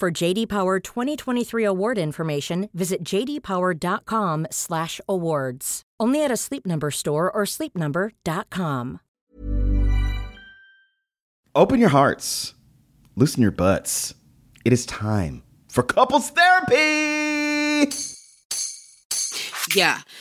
For JD Power 2023 award information, visit jdpower.com/awards. Only at a Sleep Number store or sleepnumber.com. Open your hearts, loosen your butts. It is time for couples therapy. Yeah,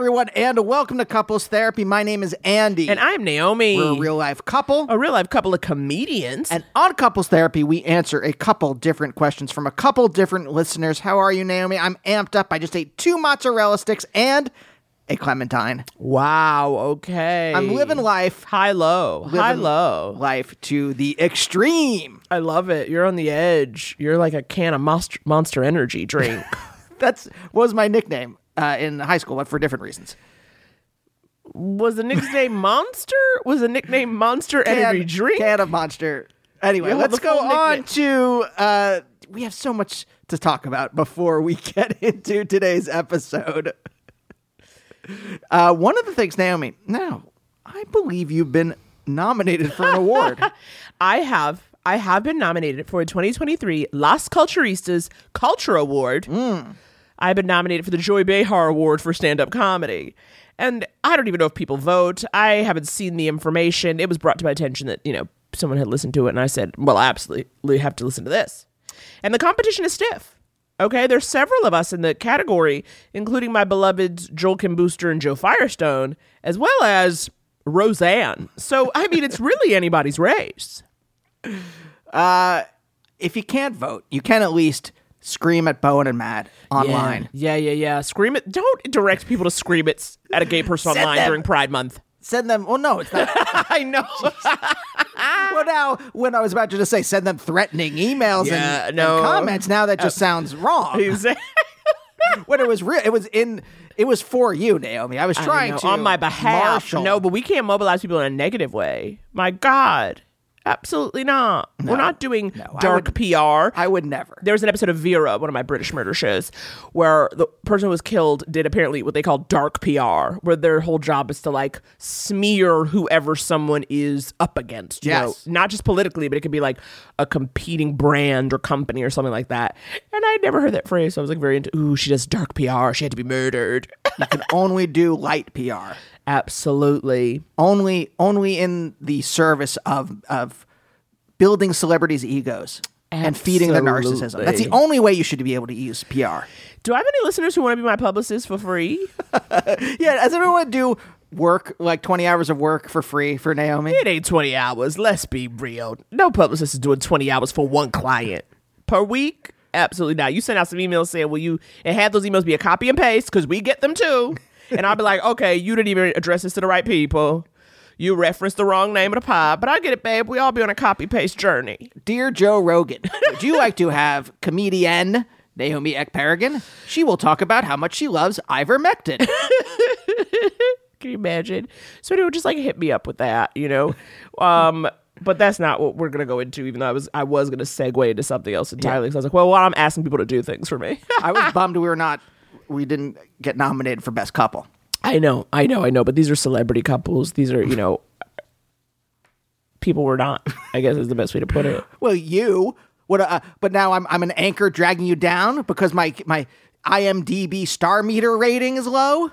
Everyone, and welcome to Couples Therapy. My name is Andy. And I'm Naomi. We're a real life couple. a real life couple of comedians. And on Couples Therapy, we answer a couple different questions from a couple different listeners. How are you, Naomi? I'm amped up. I just ate two mozzarella sticks and a clementine. wow, okay. I'm living life. high low. high low. Life to the extreme. I love it. You're on the edge. You're like a can of monster, monster energy drink. That's was my nickname uh, in high school, but for different reasons. Was the nickname Monster? Was the nickname Monster Energy Drink? Can of Monster. Anyway, let's go on nickname. to. Uh, we have so much to talk about before we get into today's episode. Uh, one of the things, Naomi. Now, I believe you've been nominated for an award. I have. I have been nominated for the 2023 Las Culturistas Culture Award. I've been nominated for the Joy Behar Award for stand up comedy. And I don't even know if people vote. I haven't seen the information. It was brought to my attention that, you know, someone had listened to it, and I said, well, I absolutely have to listen to this. And the competition is stiff. Okay, there's several of us in the category, including my beloveds Joel Kim Booster and Jo Firestone, as well as Roseanne. So, I mean, it's really anybody's race. Uh, if you can't vote, you can at least scream at Bowen and Matt online. Yeah, yeah, yeah. Scream it. Don't direct people to scream it at a gay person Send online them- during Pride Month. Send them. Well, no, it's not. I know. well, now when I was about to just say send them threatening emails Yeah, and, no. and comments, now that just uh, sounds wrong. when it was real, it was in. It was for you, Naomi. I was trying know, to on my behalf. marshal. No, but we can't mobilize people in a negative way. My God. Absolutely not. We're not doing No, I dark would- PR. I would never. there was an episode of Vera, one of my British murder shows, where the person who was killed did apparently what they call dark PR, where their whole job is to like smear whoever someone is up against. You Yes. know, not just politically, but it could be like a competing brand or company or something like that. And I'd never heard that phrase, so I was like very into. Ooh, she does dark PR. She had to be murdered. You can only do light PR. Absolutely. Only only in the service of of building celebrities' egos and feeding their narcissism. That's the only way you should be able to use PR. Do I have any listeners who want to be my publicist for free? Yeah, does everyone do work like 20 hours of work for free for Naomi? It ain't 20 hours. Let's be real. No publicist is doing 20 hours for one client per week. Absolutely not. You send out some emails saying, will you, and have those emails be a copy and paste because we get them too. And I'll be like, okay, you didn't even address this to the right people. You referenced the wrong name of the pod, but I get it, babe. We all be on a copy paste journey. Dear Joe Rogan, would you like to have comedian Naomi Ekperigin? She will talk about how much she loves ivermectin. Can you imagine? So anyway, just like hit me up with that, you know. Um, but that's not what we're gonna go into. Even though I was, I was gonna segue into something else entirely. So I was like, well, well, I'm asking people to do things for me. I was bummed we were not, we didn't get nominated for best couple. I know, I know, I know. But these are celebrity couples. These are, you know, people we're not. I guess is the best way to put it. Well, you, what? Uh, but now I'm I'm an anchor dragging you down because my my IMDb star meter rating is low.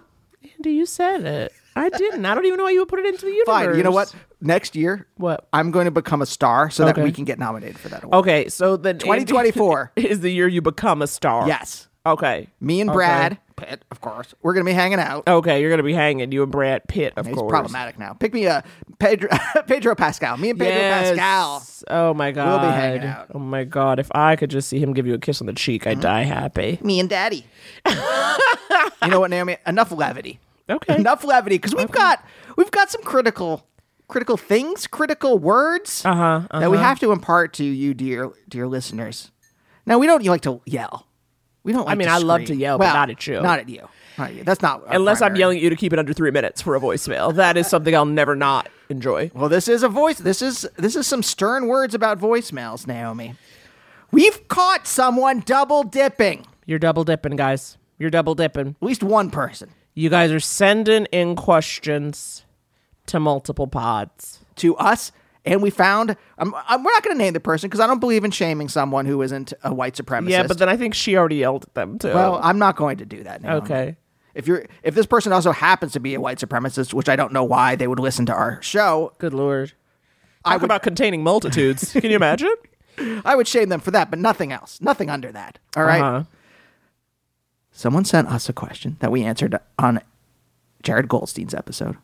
Andy, you said it. I didn't. I don't even know why you would put it into the universe. Fine. You know what? Next year, What? I'm going to become a star so that we can get nominated for that award. Okay, so then 2024. is the year you become a star. Yes. Okay. Me and Okay. Brad Pitt, of course, we're going to be hanging out. Okay, you're gonna be hanging you and Brad Pitt, of It's course. problematic now. Pick me a Pedro Pedro Pascal. Me and Pedro Yes. Pascal. Oh my god. We'll be hanging out. Oh my god. If I could just see him give you a kiss on the cheek, I'd mm-hmm. die happy. Me and Daddy. you know what, Naomi? Enough levity. Okay. Enough levity because we've got we've got some critical critical things, critical words Uh-huh, that we uh-huh. have to impart to you, dear dear listeners. Now we don't like to yell. We don't. Like I mean, I love to yell, but not at you. Not at you. Not at you. That's not Unless I'm yelling at you to keep it under three minutes for a voicemail. That is something I'll never not enjoy. Well, this is a voice. This is this is some stern words about voicemails, Naomi. We've caught someone double dipping. You're double dipping, guys. You're double dipping. At least one person You guys are sending in questions to multiple pods. to us, and we found. Um, um, we're not going to name the person because I don't believe in shaming someone who isn't a white supremacist. Yeah, but then I think she already yelled at them too. well, I'm not going to do that. Okay. If you're if this person also happens to be a white supremacist, which I don't know why they would listen to our show, Good lord. I Talk would about containing multitudes. Can you imagine? I would shame them for that, but nothing else. Nothing under that. All right. Uh-huh. Someone sent us a question that we answered on Jared Goldstein's episode.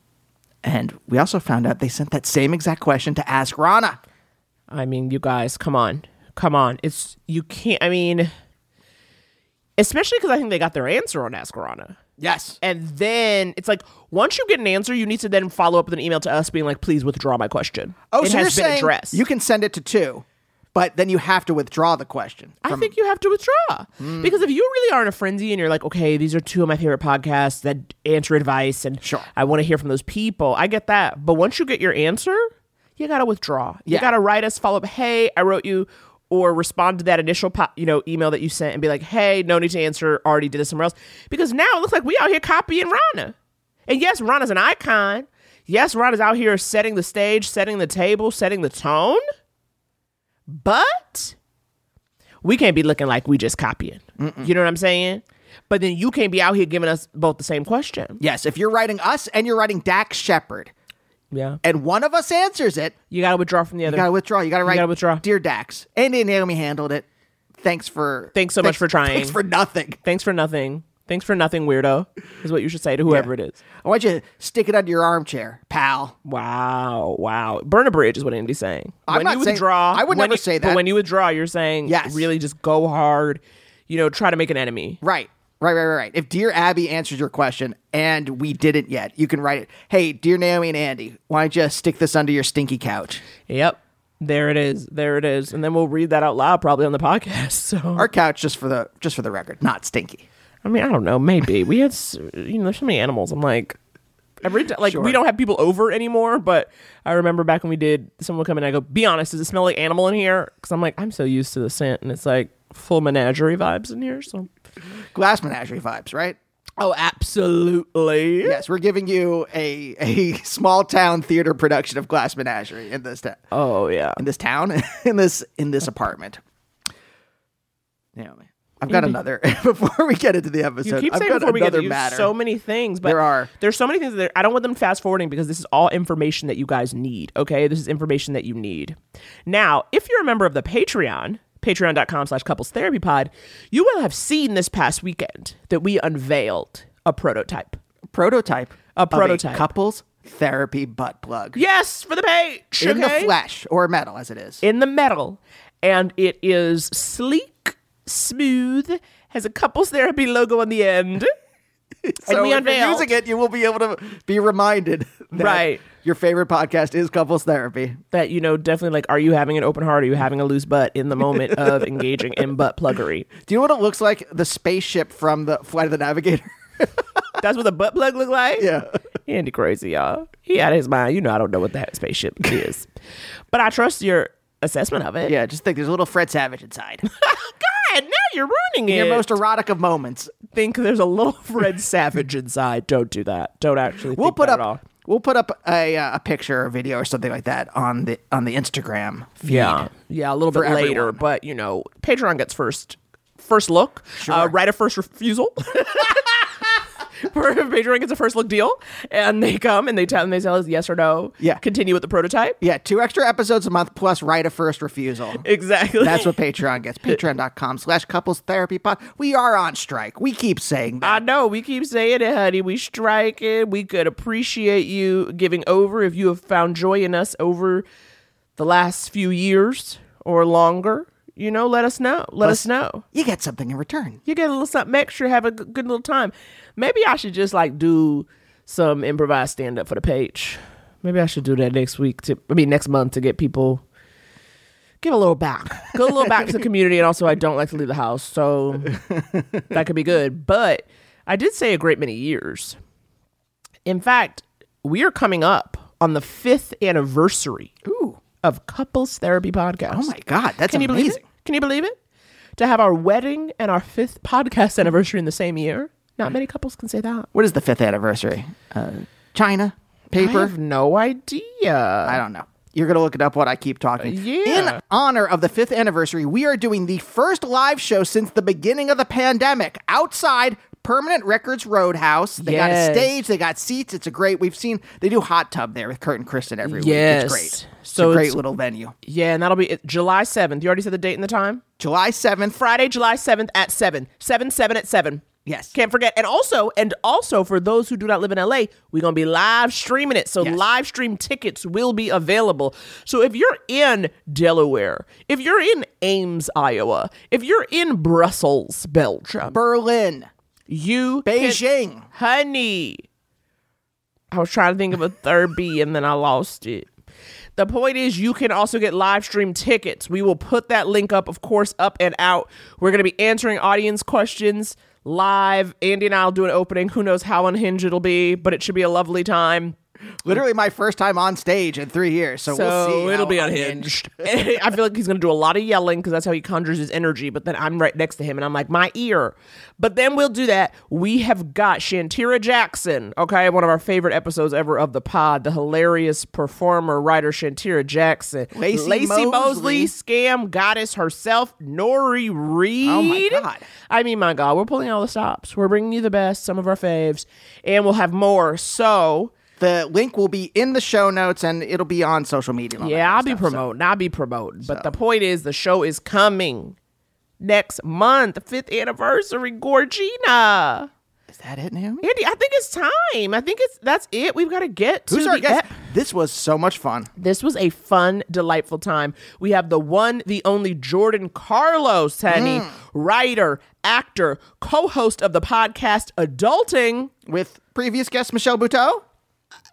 And we also found out they sent that same exact question to Ask Rana. I mean, you guys, come on. Come on. It's you can't I mean especially because I think they got their answer on Ask Rana. Yes. And then it's like once you get an answer, you need to then follow up with an email to us being like, please withdraw my question. Oh, it so has you're been saying addressed. you can send it to two, but then you have to withdraw the question. I from- think you have to withdraw Hmm. because if you really are in a frenzy and you're like, okay, these are two of my favorite podcasts that answer advice, and Sure. I want to hear from those people. I get that, but once you get your answer, you gotta withdraw. You Yeah. gotta write us, follow up. Hey, I wrote you, or respond to that initial, po- you know, email that you sent and be like, hey, no need to answer. Already did this somewhere else because now it looks like we out here copying Rana. And yes, Rana's an icon. Yes, Rana's out here setting the stage, setting the table, setting the tone. But we can't be looking like we just copying. You know what I'm saying? But then you can't be out here giving us both the same question. yes, if you're writing us and you're writing Dax Shepard, Yeah. and one of us answers it, You got to withdraw from the other. you gotta withdraw. You gotta write. You gotta withdraw. Dear Dax, Andy and Naomi handled it. Thanks for. Thanks so much for trying. Thanks for nothing. Thanks for nothing. Thanks for nothing, weirdo, is what you should say to whoever it is. I want you to stick it under your armchair, pal. Wow. Wow. Burn a bridge is what Andy's saying. I'm when not you saying- withdraw, I would when never you- say But that. when you withdraw, you're saying Yes. really just go hard, you know, try to make an enemy. Right. Right, right, right, right. If Dear Abby answers your question and we didn't yet, you can write it. Hey, Dear Naomi and Andy, why don't you stick this under your stinky couch? Yep. There it is. There it is. And then we'll read that out loud probably on the podcast. So Our couch, just for the just for the record, not stinky. I mean, I don't know. Maybe we had, s- you know, there's so many animals. I'm like, Every time, like we don't have people over anymore, but I remember back when we did, someone would come in and I go, "Be honest, does it smell like animal in here?" Because I'm like, I'm so used to the scent, and it's like full menagerie vibes in here. So, Glass menagerie vibes, right? oh, absolutely. Yes, we're giving you a a small town theater production of Glass Menagerie in this town. Oh yeah. in this town, in this in this apartment. Naomi, I've got Andy. another. Before we get into the episode. You keep I've saying got before we get matter. so many things, but There are. there's so many things that I don't want them fast forwarding because this is all information that you guys need. Okay, this is information that you need. Now, if you're a member of the Patreon, patreon.com slash couples therapy pod, you will have seen this past weekend that we unveiled a prototype. prototype, A of prototype. couples therapy butt plug Yes, for the page. in the flesh or metal, as it is. in the metal, and it is sleek, smooth, has a couples therapy logo on the end. so and we if unveiled. you're using it, you will be able to be reminded that Right. your favorite podcast is couples therapy. that you know definitely like are you having an open heart are you having a loose butt in the moment of engaging in butt pluggery Do you know what it looks like? The spaceship from the Flight of the Navigator. that's what a butt plug look like yeah. andy crazy y'all he out of his mind you know i don't know what that spaceship is but i trust your assessment of it Yeah, just think there's a little Fred Savage inside. god now you're ruining it Your most erotic of moments. think there's a little fred savage inside don't do that don't actually We'll think put that up we'll put up a uh, a picture or video or something like that on the on the Instagram feed. Yeah, yeah, a little bit for later, but you know, Patreon gets first first look, uh, right of first refusal. Patreon gets a first look deal, and they come and they tell and they tell us yes or no. Yeah. continue with the prototype. Yeah, two extra episodes a month plus right of first refusal. Exactly. That's what Patreon gets. Patreon.com slash couples therapy pod. We are on strike. We keep saying that. I know we keep saying it, honey. We striking. We could appreciate you giving over if you have found joy in us over the last few years or longer. You know, let us know. Let us know. You get something in return. you get a little something extra, have a g- good little time. Maybe I should just like do some improvised stand up for the page. Maybe I should do that next week to I mean next month to get people give a little back. Go a little back to the community and also I don't like to leave the house. So that could be good. But I did say a great many years. In fact, we are coming up on the fifth anniversary Ooh. Of Couples Therapy Podcast. Oh my God. That's Can you believe amazing. it? Can you believe it? To have our wedding and our fifth podcast anniversary in the same year. Not many couples can say that. What is the fifth anniversary? Uh, China? I Paper? have no idea. I don't know. You're going to look it up while I keep talking. yeah. In honor of the fifth anniversary, we are doing the first live show since the beginning of the pandemic outside Permanent Records Roadhouse. They got a stage, they got seats. It's a great, we've seen, they do hot tub there with Kurt and Kristen every week. Yes. It's great. It's So a great it's- little venue. Yeah, and that'll be it- July 7th. You already said the date and the time? July 7th. Friday, July 7th at 7. 7 7 at 7. Yes. Can't forget. And also, and also for those who do not live in LA, we're gonna be live streaming it. So Yes. live stream tickets will be available. So if you're in Delaware, if you're in Ames, Iowa, if you're in Brussels, Belgium, Berlin, you can- Beijing. honey. I was trying to think of a third B and then I lost it. The point is, you can also get live stream tickets. We will put that link up, of course, up and out. We're going to be answering audience questions live. Andy and I will do an opening. Who knows how unhinged it'll be, but it should be a lovely time. Literally my first time on stage in three years. So, So we'll see. it'll be unhinged. I feel like he's going to do a lot of yelling because that's how he conjures his energy. But then I'm right next to him and I'm like, my ear. But then we'll do that. We have got Shantira Jackson, okay, one of our favorite episodes ever of the pod, the hilarious performer, writer Shantira Jackson. Laci Mosley, Mosley. scam goddess herself, Nori Reed. Oh my God. I mean, my God, we're pulling all the stops. We're bringing you the best, some of our faves, and we'll have more. So. The link will be in the show notes and it'll be on social media. and all that Yeah, I'll be stuff, so- promoting. I'll be promoting. But the point is, the show is coming next month, the fifth anniversary. Gorgina, Is that it, Naomi? Andy, I think it's time. I think it's that's it. We've got to get to Who's our guest? ep- This was so much fun. This was a fun, delightful time. We have the one, the only Jordan Carlos, honey, Mm. writer, actor, co-host of the podcast Adulting. With previous guest Michelle Buteau.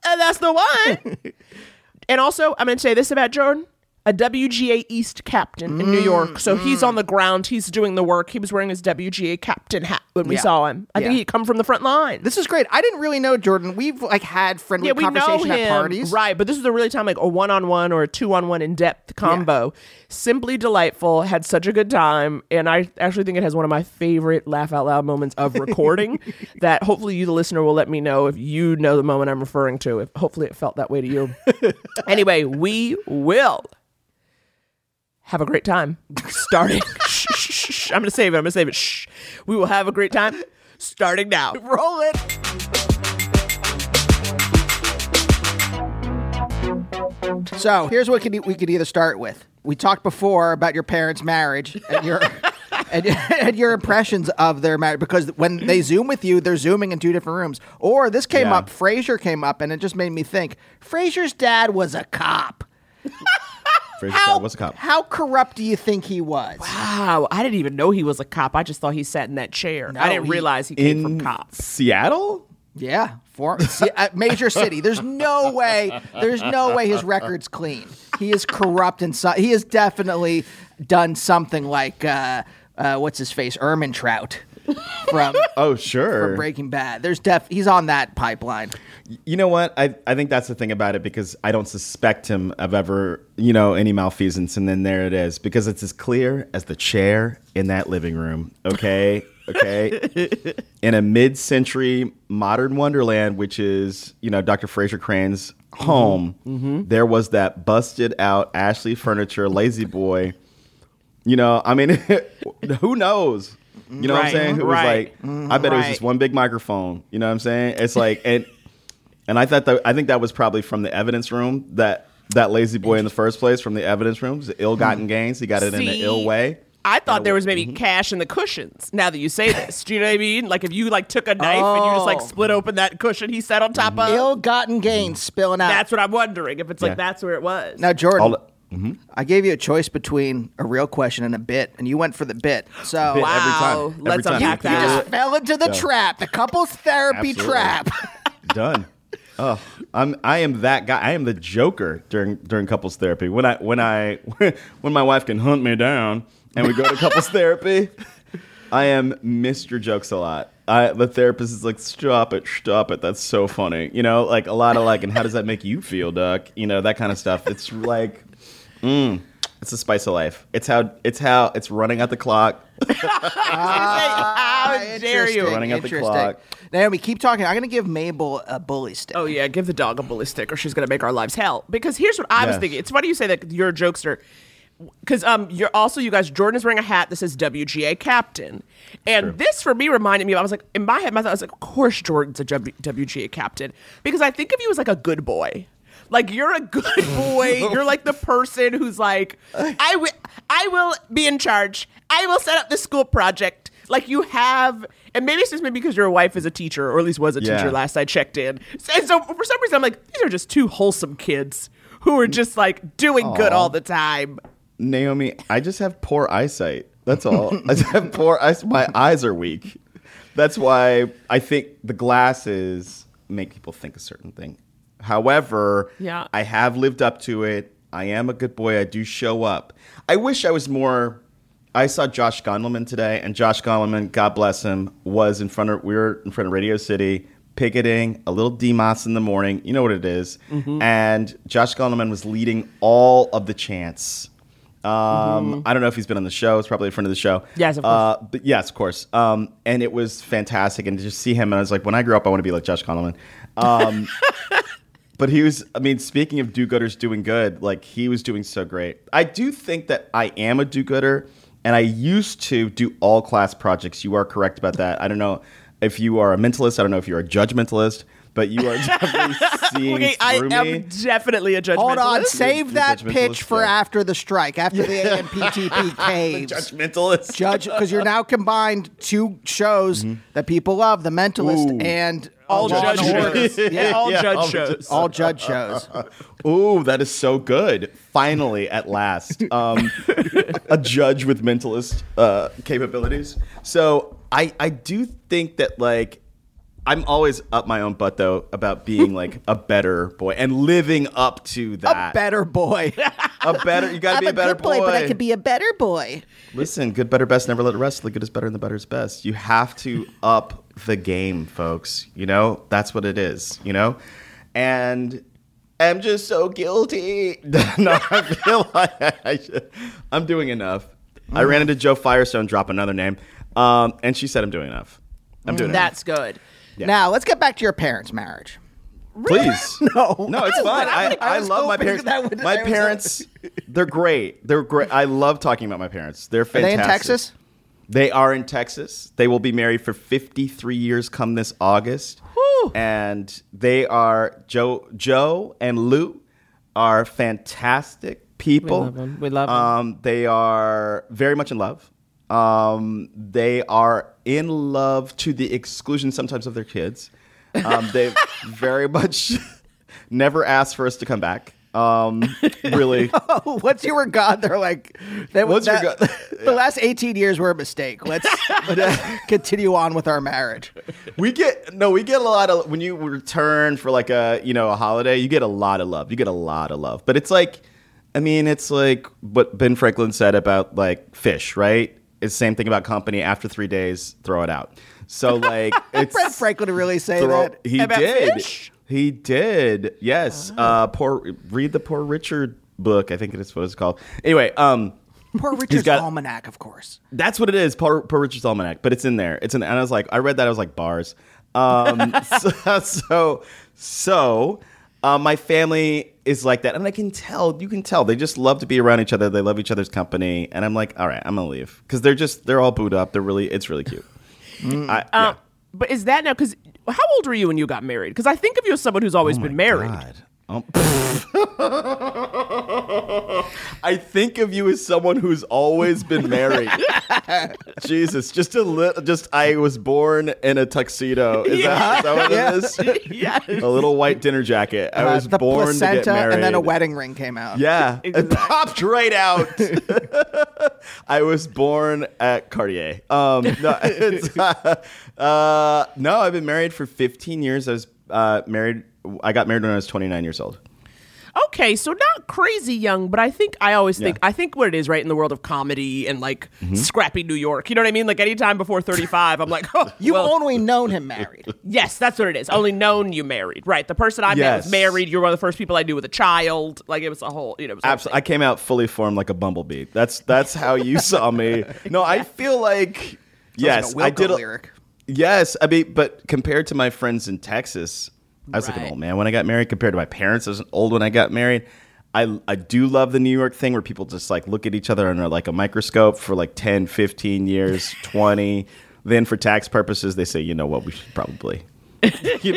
And that's the one. and also, I'm going to say this about Jordan. A WGA East captain in New York. So Mm, he's on the ground. He's doing the work. He was wearing his WGA captain hat when we Yeah. saw him. I think he'd come from the front line. This is great. I didn't really know Jordan. We've like had friendly yeah, conversation at parties. right? But this was a really time like a one-on-one or a two-on-one in-depth combo. Simply delightful. Had such a good time, and I actually think it has one of my favorite laugh out loud moments of recording. that hopefully you, the listener, will let me know if you know the moment I'm referring to. If hopefully it felt that way to you. anyway, we will have a great time starting. shh, shh, shh, shh. I'm gonna save it. I'm gonna save it. Shh. We will have a great time starting now. Roll it. So here's what could, we could either start with. We talked before about your parents' marriage and your and, and your impressions of their marriage because when they zoom with you, they're zooming in two different rooms. Or this came Yeah. up, Frasier came up, and it just made me think. Frasier's dad was a cop. Fraser How Scott was a cop. How corrupt do you think he was? Wow, I didn't even know he was a cop. I just thought he sat in that chair. I didn't he- realize he came In from cops. Seattle? Yeah, for see, major city. There's no way. There's no way his record's clean. He is corrupt and so, he has definitely done something like uh, uh, what's his face, Ermin Trout from, Oh, sure. from Breaking Bad. There's def. He's on that pipeline. You know what? I, I think that's the thing about it because I don't suspect him of ever, you know, any malfeasance. And then there it is because it's as clear as the chair in that living room. Okay. Okay. in a mid century modern wonderland, which is, you know, Dr. Frasier Crane's mm-hmm. home, mm-hmm. there was that busted out Ashley Furniture Lazy Boy. You know, I mean, who knows? You know what I'm saying? Who right. was like, I bet it was just one big microphone. You know what I'm saying? It's like, and and I thought that I think that was probably from the evidence room that that lazy boy in the first place from the evidence room, the ill-gotten gains. He got it in an ill way. I thought there was maybe Mm-hmm. cash in the cushions. Now that you say this, do you know what I mean? Like if you like took a knife and you just like Oh. split open that cushion he sat on top of. Ill-gotten gains spilling out. That's what I'm wondering. If it's like that's where it was. now, Jordan. The- I gave you a choice between a real question and a bit, and you went for the bit. So Bit. wow. every time. Every Let's time. unpack You you just fell into the trap, the couples therapy Absolutely. trap. Done. Oh, I'm I am that guy. I am the Joker during during couples therapy. When I when I when my wife can hunt me down and we go to couples therapy, I am Mr. Jokes a lot. I, the therapist is like, stop it, stop it. That's so funny. You know, like a lot of like, and how does that make you feel, Duck? You know, that kind of stuff. It's like, mm, it's the spice of life. It's how it's how it's running out the clock. How dare you? Interesting, Running out the interesting. clock. Naomi, keep talking. I'm going to give Mabel a bully stick. Oh yeah, give the dog a bully stick, or she's gonna make our lives hell. Because here's what I was Yes. thinking. It's funny you say that you're a jokester. Because um, you're also you guys. Jordan is wearing a hat that says WGA Captain, and this for me reminded me. of I was like in my head, my thought I was like, of course Jordan's a W- WGA Captain because I think of you as like a good boy. Like you're a good boy. you're like the person who's like, I will, I will be in charge. I will set up the school project. Like you have, and maybe it's just maybe because your wife is a teacher, or at least was a Yeah. teacher last I checked in. So- And so for some reason, I'm like, these are just two wholesome kids who are just like doing good all the time. Naomi, I just have poor eyesight. That's all. I just have poor eyes. My eyes are weak. That's why I think the glasses make people think a certain thing. However, Yeah. I have lived up to it. I am a good boy. I do show up. I wish I was more. I saw Josh Gondelman today, and Josh Gondelman, God bless him, was in front of. We were in front of Radio City picketing a little demos in the morning. You know what it is. And Josh Gondelman was leading all of the chants. Um, I don't know if he's been on the show. It's probably a friend of the show. Yes, of course. Uh, but yes, of course. Um, and it was fantastic. And to just see him, and I was like, when I grow up, I want to be like Josh Gondelman. Um, but he was, I mean, speaking of do gooders doing good, like he was doing so great. I do think that I am a do gooder, and I used to do all class projects. You are correct about that. I don't know if you are a mentalist, I don't know if you're a judgmentalist, but you are definitely seeing Okay, I through am me. definitely a judgmentalist. Hold on, save You're that pitch for yeah. after the strike, after the AMPTP caves. Judgmentalist. Judge, because you're now combined two shows that people love: The Mentalist Mm-hmm. Ooh. and all Law and judge shows. Yeah, all Yeah, judge all shows. all judge shows. Ooh, that is so good. Finally, at last, um, a judge with mentalist uh, capabilities. So I, I do think that like I'm always up my own butt though about being like a better boy and living up to that. A that. better boy. A better. You got to I'm be a better good boy, but I could be a better boy. Listen, good, better, best. Never let it rest. The good is better, and the better is best. You have to up the game, folks. You know that's what it is. You know, and I'm just so guilty. no, I feel like I should, I'm doing enough. I ran into Jo Firestone. Drop another name, um, and she said I'm doing enough. I'm doing enough. That's good. Now let's get back to your parents' marriage. Please, No. no, it's fine. I, I I, was love my hoping parents. that would- my I was- parents, they're great. They're great. I love talking about my parents. They're Are they fantastic. in Texas? They are in Texas. They will be married for 53 years come this August. And they are Joe Joe and Lou are fantastic people. We love 'em. We love 'em. Um, they are very much in love. Um, they are in love to the exclusion sometimes of their kids. Um, they very much never asked for us to come back. Um, really. What's your regard? They're like, that, What's your that-? The last 18 years were a mistake. Let's continue on with our marriage. We get no, we get a lot of when you return for like a you know a holiday, you get a lot of love. You get a lot of love, but it's like, I mean, it's like what Ben Franklin said about like fish, right? It's the same thing about company. After three days, throw it out. So like, it's Franklin to really say throw- that. he About did. fish? He did. Yes. Uh, poor. Read the Poor Richard book. I think it is what it's called. Anyway, um. Poor Richard's got- Almanac, of course. That's what it is, Poor, Poor Richard's Almanac. But it's in there. It's in, and I was like, I read that. I was like, bars. Um, so, so, so uh, my family is like that, and I can tell. You can tell they just love to be around each other. They love each other's company, and I'm like, all right, I'm gonna leave because they're just they're all booed up. They're really, it's really cute. I, yeah. Um, but is that now? Because how old were you when you got married? Because I think of you as someone who's always been married. God. Um, I think of you as someone who's always been married. Jesus, just a little. Just I was born in a tuxedo. Is, that, is that what it is? yes. A little white dinner jacket. I Uh, was born to get married, and then a wedding ring came out. Yeah, it popped right out. I was born at Cartier. Um, no, it's, uh, uh, no, I've been married for 15 years. I was uh, married. I got married when I was 29 years old. Okay, so not crazy young, but I think I always think Yeah. I think what it is right in the world of comedy and like Mm-hmm. scrappy New York. You know what I mean? Like anytime before thirty five, I'm like, oh, You've well, only known him married. yes, that's what it is. Only known you married, right? The person I met was married. You're one of the first people I knew with a child. Like it was a whole, you know, it was Absolutely, I came out fully formed like a bumblebee. That's that's how you saw me. No, I feel like yes, like a I did. A, lyric. Yes, I mean, but compared to my friends in Texas, I was like an old man when I got married. Compared to my parents, I was old when I got married. I, I do love the New York thing where people just like look at each other under like a microscope for like 10, 15 years, 20. Then for tax purposes, they say, you know what, we should probably. for, We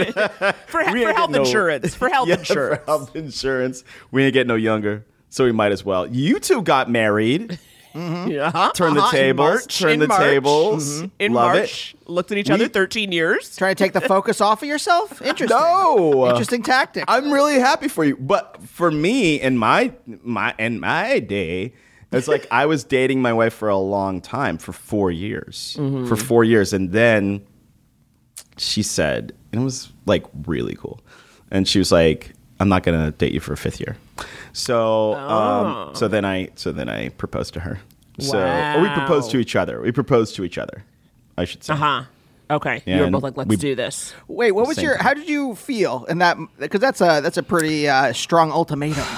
for ain't health no- insurance. For health Yeah, insurance. For health insurance. We ain't get no younger, so we might as well. You two got married. Uh-huh, Turn the uh-huh, tables. Turn in the March. tables. Mhm. In Love March, looked at each other 13 years. Trying to take the focus off of yourself? Interesting. No. Interesting tactic. I'm really happy for you. But for me, in my my in my day, it's like I was dating my wife for a long time, for four years, Mm-hmm. for four years, and then she said, and it was like really cool, and she was like, "I'm not gonna date you for a fifth year." So, um, so then I so then I proposed to her. So, or we proposed to each other. We proposed to each other. I should say. Uh huh. Okay. Yeah, you were both like, let's we- do this. Wait, what was your? thing. How did you feel in that? Because that's a that's a pretty uh, strong ultimatum.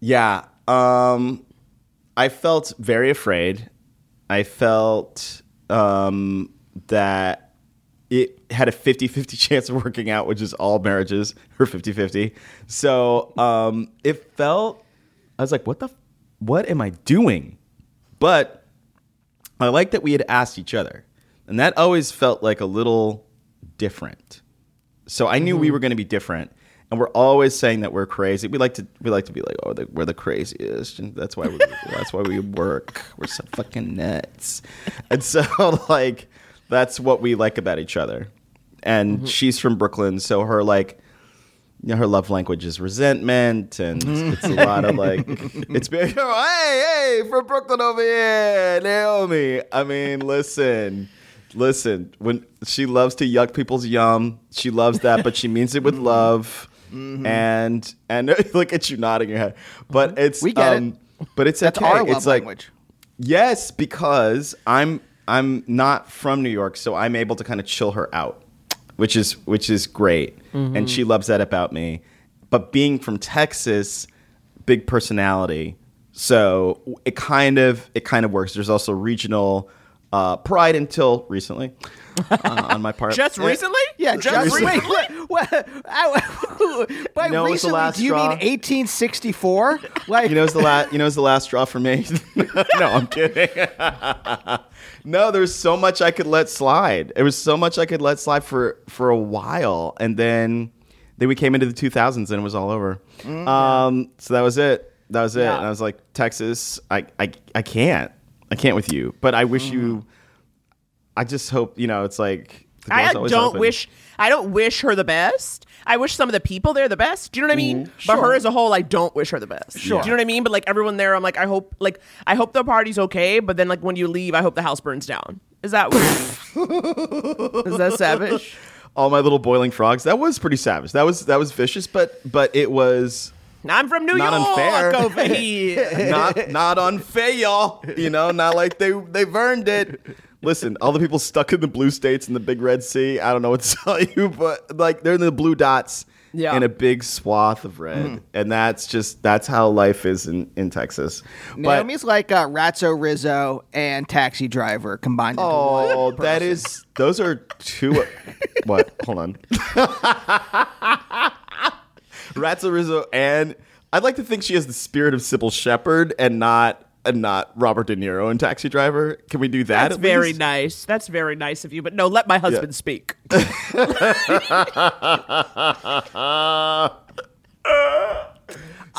Yeah. Um I felt very afraid. I felt um that it had a 50-50 chance of working out, which is all marriages are 50-50. So, um it felt I was like, what the f- what am I doing? But I like that we had asked each other. And that always felt like a little different. So I knew we were going to be different, and we're always saying that we're crazy. We like to we like to be like, oh, the, we're the craziest, and that's why we that's why we work. We're so fucking nuts, and so like that's what we like about each other. And she's from Brooklyn, so her like. You know, her love language is resentment, and it's a lot of like, it's been, oh, hey, hey, from Brooklyn over here, Naomi. I mean, listen, Listen, when she loves to yuck people's yum, she loves that, but she means it with love. Mm-hmm. And and look at you nodding your head, but it's We get it. um, But it's That's okay. our love it's like language. yes, because I'm I'm not from New York, so I'm able to kind of chill her out, which is which is great, and she loves that about me. But being from Texas, big personality, so it kind of it kind of works. There's also regional uh, pride until recently uh, on my part. Just recently? Yeah, just recently. wait. What, by You know, it the recently, do you straw. mean 1864? Like, You know, it's the last. You know, it's the last straw for me. no, I'm kidding. No, there's so much I could let slide. There was so much I could let slide for for a while, and then then we came into the 2000s and it was all over. Um, so that was it. That was it. Yeah. And I was like, Texas, I, I I can't. I can't with you. But I wish you. I just hope you know. It's like I don't open. wish I don't wish her the best. I wish some of the people there the best. Do you know what I mean? Mm-hmm. But her as a whole, I don't wish her the best. Sure. Do you know what I mean? But like everyone there, I'm like, I hope like I hope the party's okay. But then like when you leave, I hope the house burns down. Is that weird? Is that savage? all my little boiling frogs. That was pretty savage. That was that was vicious, but but it was I'm from New Not York unfair. over here. not not unfair, y'all. You know, not like they they've earned it. Listen, all the people stuck in the blue states in the big red sea. I don't know what to tell you, but like they're in the blue dots Yeah. in a big swath of red, and that's just that's how life is in in Texas. But Naomi's like uh, Ratso Rizzo and Taxi Driver combined oh, that is those are two. what? Hold on. Ratso Rizzo and I'd like to think she has the spirit of Cybill Shepherd and not and not Robert De Niro in Taxi Driver. Can we do that? That's at very least? nice. That's very nice of you. But no, let my husband speak.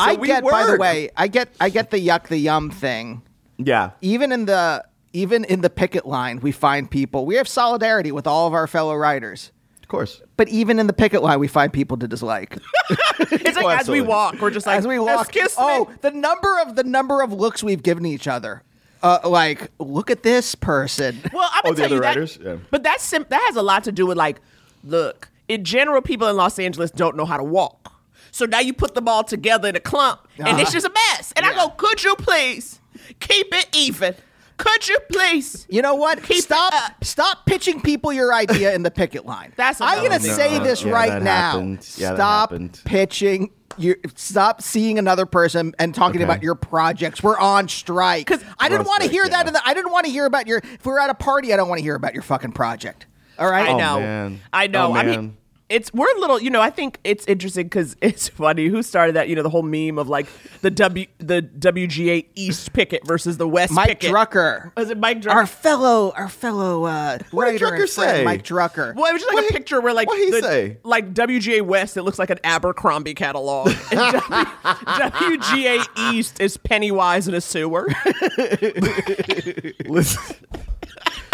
I we get, by the way, I get, I get the yuck the yum thing. Yeah. Even in the, even in the picket line, we find people. We have solidarity with all of our fellow writers. Of course. But even in the picket line, we find people to dislike. It's like Oh, as we absolutely. walk, we're just like As we walk, Excuse oh, me. the number of the number of looks we've given each other. Uh, like, look at this person. Well, I'm Oh, gonna the tell you other that, writers? Yeah. but that's sim- that has a lot to do with like, look, in general, people in Los Angeles don't know how to walk. So now you put them all together in a clump, and it's Uh-huh. just a mess. And I go, could you please keep it even? Could you please? You know what? Keep stop stop pitching people your idea in the picket line. That's I'm gonna say No, this yeah, right now. happened. Yeah, stop pitching you stop seeing another person and talking Okay. about your projects. We're on strike. Because I didn't want to strike, hear that in the I didn't want to hear about your if we're at a party, I don't want to hear about your fucking project. All right? I Oh, know. man. I know. Oh, I mean, it's we're a little. You know, I think it's interesting because it's funny. Who started that? You know, the whole meme of like the W the WGA East picket versus the West Mike picket. Drucker. Was it Mike Drucker? Our fellow our fellow uh What did Drucker say? Mike Drucker. Well, it was just like What a he- picture where, like, what he the, say? like WGA West, it looks like an Abercrombie catalog, w, WGA East is Pennywise in a sewer. Listen,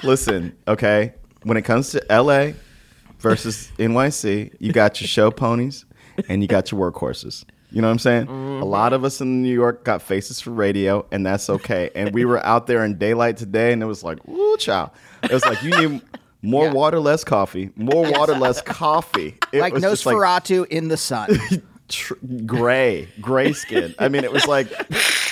listen, okay. When it comes to LA versus NYC, you got your show ponies and you got your workhorses. You know what I'm saying? A mm-hmm. lot of us in New York got faces for radio, and that's okay. And we were out there in daylight today, and it was like, ooh, child. It was like you need more water, less coffee. More water, less coffee. It like was just Nosferatu in the sun. tr- gray, gray skin. I mean, it was like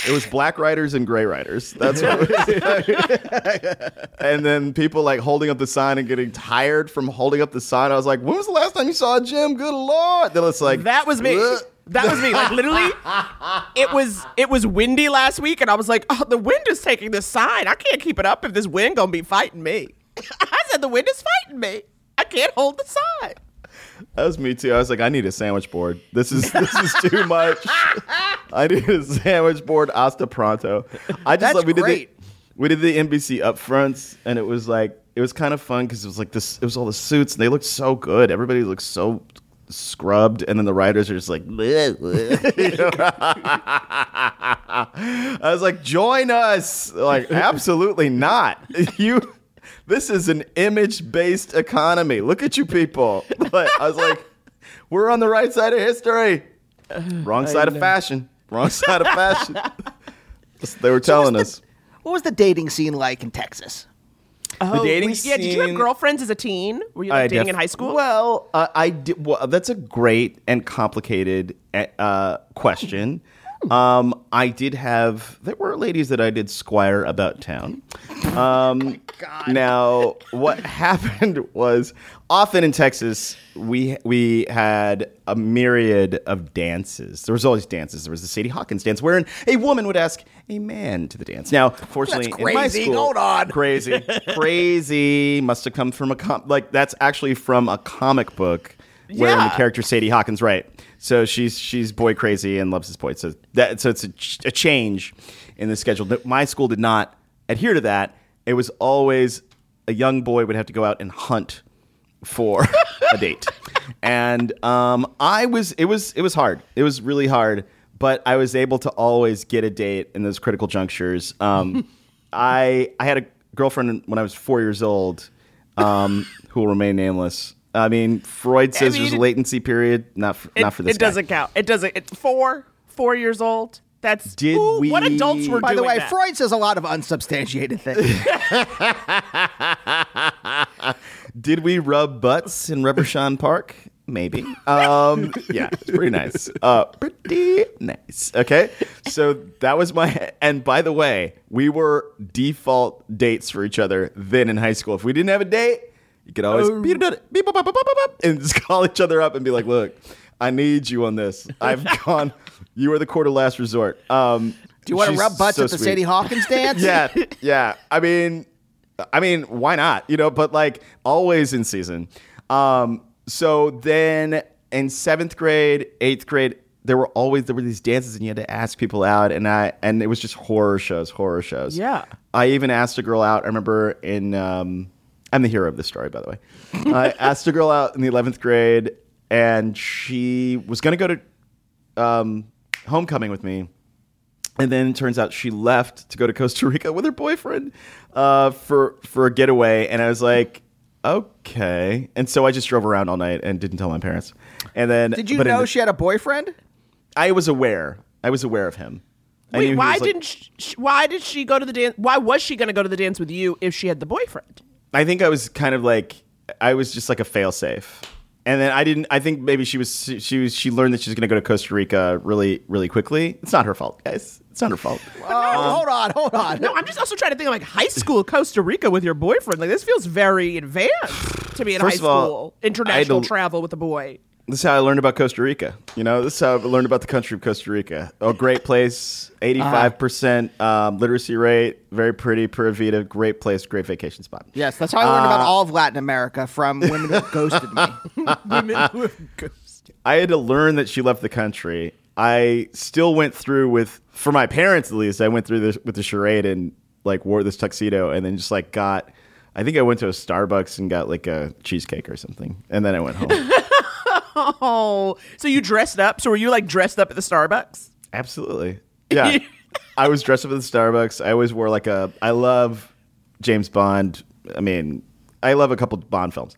it was black writers and gray writers. That's what. It was. and then people like holding up the sign and getting tired from holding up the sign. I was like, when was the last time you saw a gym? Good lord! Then it's like That was me. "Ugh." That was me. Like literally, it was it was windy last week, and I was like, "Oh, the wind is taking this sign. I can't keep it up if this wind gonna be fighting me." I said, "The wind is fighting me. I can't hold the sign." That was me too. I was like, I need a sandwich board. This is this is too much. I need a sandwich board hasta pronto. I just That's like we great. did the we did the NBC upfronts and it was like it was kind of fun because it was like this it was all the suits and they looked so good. Everybody looked so scrubbed and then the writers are just like "Bleh, bleh." I was like, join us. Like, absolutely not. You this is an image-based economy. Look at you people. But I was like, we're on the right side of history. Wrong side of fashion. Wrong side of fashion. They were telling us. What was the dating scene like in Texas? Oh, the dating were you- yeah, did you have girlfriends as a teen? Were you like dating def- in high school? Well, uh, I did. Well, that's a great and complicated uh, question. Um, I did have. There were ladies that I did squire about town. Um, Now, what happened was often in Texas, we we had a myriad of dances. There was always dances. There was the Sadie Hawkins dance, wherein a woman would ask a man to the dance. Now, fortunately, That's in my crazy. school, Hold on. crazy, crazy. Must have come from a com- like that's actually from a comic book wherein the character Sadie Hawkins, right? So she's she's boy crazy and loves his boy. So that so it's a, ch- a change in the schedule. My school did not adhere to that. It was always a young boy would have to go out and hunt for a date, and um, I was it was it was hard. It was really hard, but I was able to always get a date in those critical junctures. Um, I I had a girlfriend when I was four years old, um, who will remain nameless. I mean, Freud says there's a latency period. Not for, it, not for this. it guy. doesn't count. It doesn't. It's four, four years old. That's Did who- we- what adults were doing. By the way, that? Freud says a lot of unsubstantiated things. Did we rub butts in Rubbershawn Park? Maybe. Um, yeah, it's pretty nice. Uh, pretty nice. Okay, so that was my. And by the way, we were default dates for each other then in high school. If we didn't have a date, you could always beep, beep, beep, and just call each other up and be like, "Look, I need you on this. I've gone. You are the court of last resort." Um, Do you want to rub butts so at the sweet. Sadie Hawkins dance? Yeah, yeah. I mean, I mean, why not? You know, but like always in season. Um, so then in seventh grade, eighth grade, there were always there were these dances, and you had to ask people out, and I and it was just horror shows, horror shows. Yeah. I even asked a girl out. I remember in um, I'm the hero of this story, by the way. I asked a girl out in the eleventh grade, and she was going to go to um, homecoming with me. And then it turns out she left to go to Costa Rica with her boyfriend uh, for for a getaway. And I was like, okay. And so I just drove around all night and didn't tell my parents. And then Did you but in know the- she had a boyfriend? I was aware. I was aware of him. I knew Wait, he why was, like- didn't? Sh- sh- why did she go to the dance? Why was she going to go to the dance with you if she had the boyfriend? I think I was kind of like I was just like a failsafe. And then I didn't. I think maybe she was. She was. She learned that she was going to go to Costa Rica really, really quickly. It's not her fault, guys. It's not her fault. Oh, hold on, hold on. No, I'm just also trying to think of like high school Costa Rica with your boyfriend. Like this feels very advanced to be in First high of all, school. I International don't- travel with a boy. This is how I learned about Costa Rica. You know, this is how I learned about the country of Costa Rica. A great place, eighty-five percent um, literacy rate, very pretty, Pura Vida, great place, great vacation spot. Yes, that's how I learned about all of Latin America from women who ghosted me. Women who have ghosted. I had to learn that she left the country. I still went through with, for my parents at least, I went through this with the charade and like wore this tuxedo and then just like got. I think I went to a Starbucks and got like a cheesecake or something, and then I went home. Oh, so you dressed up? So were you like dressed up at the Starbucks? Absolutely. Yeah. I was dressed up at the Starbucks. I always wore like a I love James Bond. I mean, I love a couple Bond films.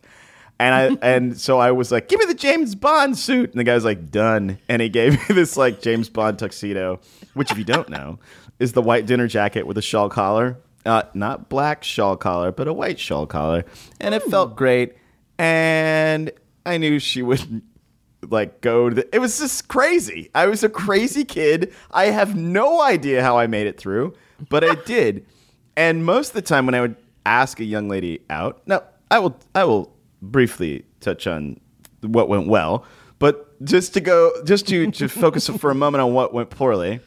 And I and so I was like, "Give me the James Bond suit." And the guy was like, "Done." And he gave me this like James Bond tuxedo, which if you don't know, is the white dinner jacket with a shawl collar. Uh, not black shawl collar, but a white shawl collar. And it felt great. And I knew she wouldn't like go to the, it was just crazy i was a crazy kid i have no idea how i made it through but i did and most of the time when i would ask a young lady out now i will i will briefly touch on what went well but just to go just to to focus for a moment on what went poorly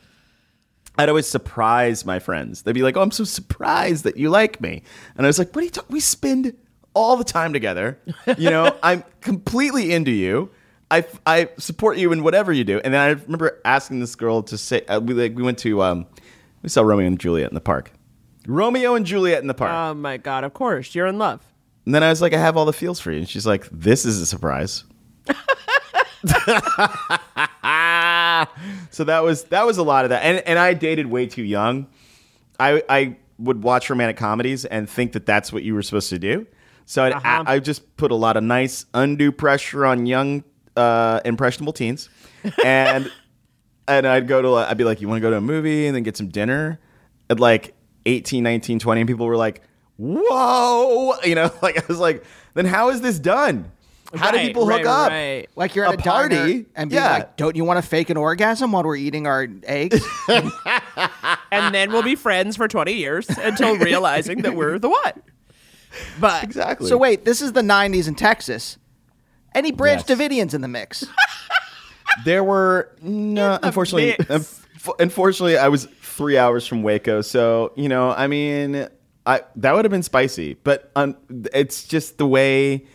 I'd always surprise my friends. They'd be like, "Oh, I'm so surprised that you like me," and I was like, "What are you talking? We spend all the time together. You know, I'm completely into you. I, I support you in whatever you do." And then I remember asking this girl to say, uh, "We like we went to um, we saw Romeo and Juliet in the park. Romeo and Juliet in the park." Oh my god! Of course, you're in love. and then I was like, "I have all the feels for you," and she's like, "This is a surprise." so that was that was a lot of that, and and I dated way too young. I I would watch romantic comedies and think that that's what you were supposed to do. So I'd, Uh-huh. I, I just put a lot of nice undue pressure on young uh, impressionable teens, and and I'd go to I'd be like, you want to go to a movie and then get some dinner at like 18, 19, 20, and people were like, whoa, you know, like I was like, then how is this done? How do Right, people hook right, up? right. Like you're at A a, party party? and be Yeah. like, "Don't you want to fake an orgasm while we're eating our eggs?" and then we'll be friends for 20 years until realizing that we're the one. But Exactly. so wait, this is the '90s in Texas. Any Branch Yes. Davidians in the mix? There were no, unfortunately, mix. unfortunately, I was three hours from Waco, so you know, I mean, I that would have been spicy, but um, it's just the way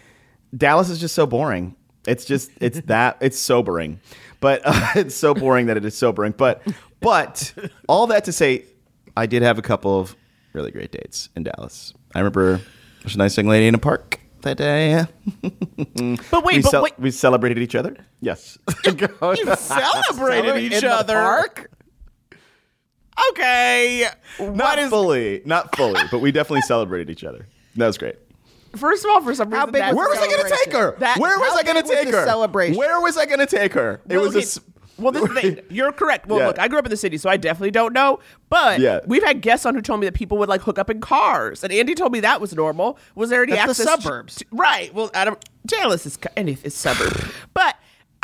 Dallas is just so boring. It's just it's that it's sobering, but uh, it's so boring that it is sobering. But but all that to say, I did have a couple of really great dates in Dallas. I remember there's a nice young lady in a park that uh, day. but wait, we, but cel- wait. we celebrated each other. Yes. You celebrated In each the other. park? Okay. not What is fully, not fully, but we definitely celebrated each other. That was great. First of all, for some reason, How big that's was Where was I going to take her? That- Where was I going to take her? celebration? Where was I going to take her? It Well, was okay, a. well, this is the thing. You're correct. Well, Yeah. look, I grew up in the city, so I definitely don't know. But Yeah. we've had guests on who told me that people would like hook up in cars, and Andy told me that was normal. Was there any That's the access? to- suburbs. to- right. Well, Adam Dallas is any is suburb, but.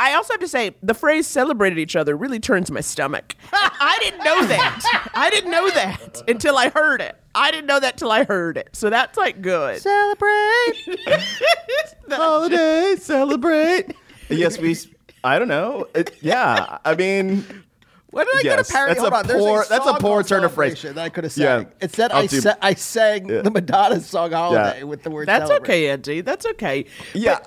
I also have to say the phrase "celebrated each other" really turns my stomach. I didn't know that. I didn't know that until I heard it. I didn't know that till I heard it. So that's like good. Celebrate. holiday celebrate. yes, we. S- I don't know. It, yeah, I mean, When did I Yes, get a parody? that's Hold a on, there's poor- a that's a song poor called turn of phrase. Celebration That I could have Yeah. sang. It said I'll I, do- sa- I sang Yeah. the Madonna song "Holiday" Yeah. with the word. That's celebrate. okay, Andy. That's okay. yeah.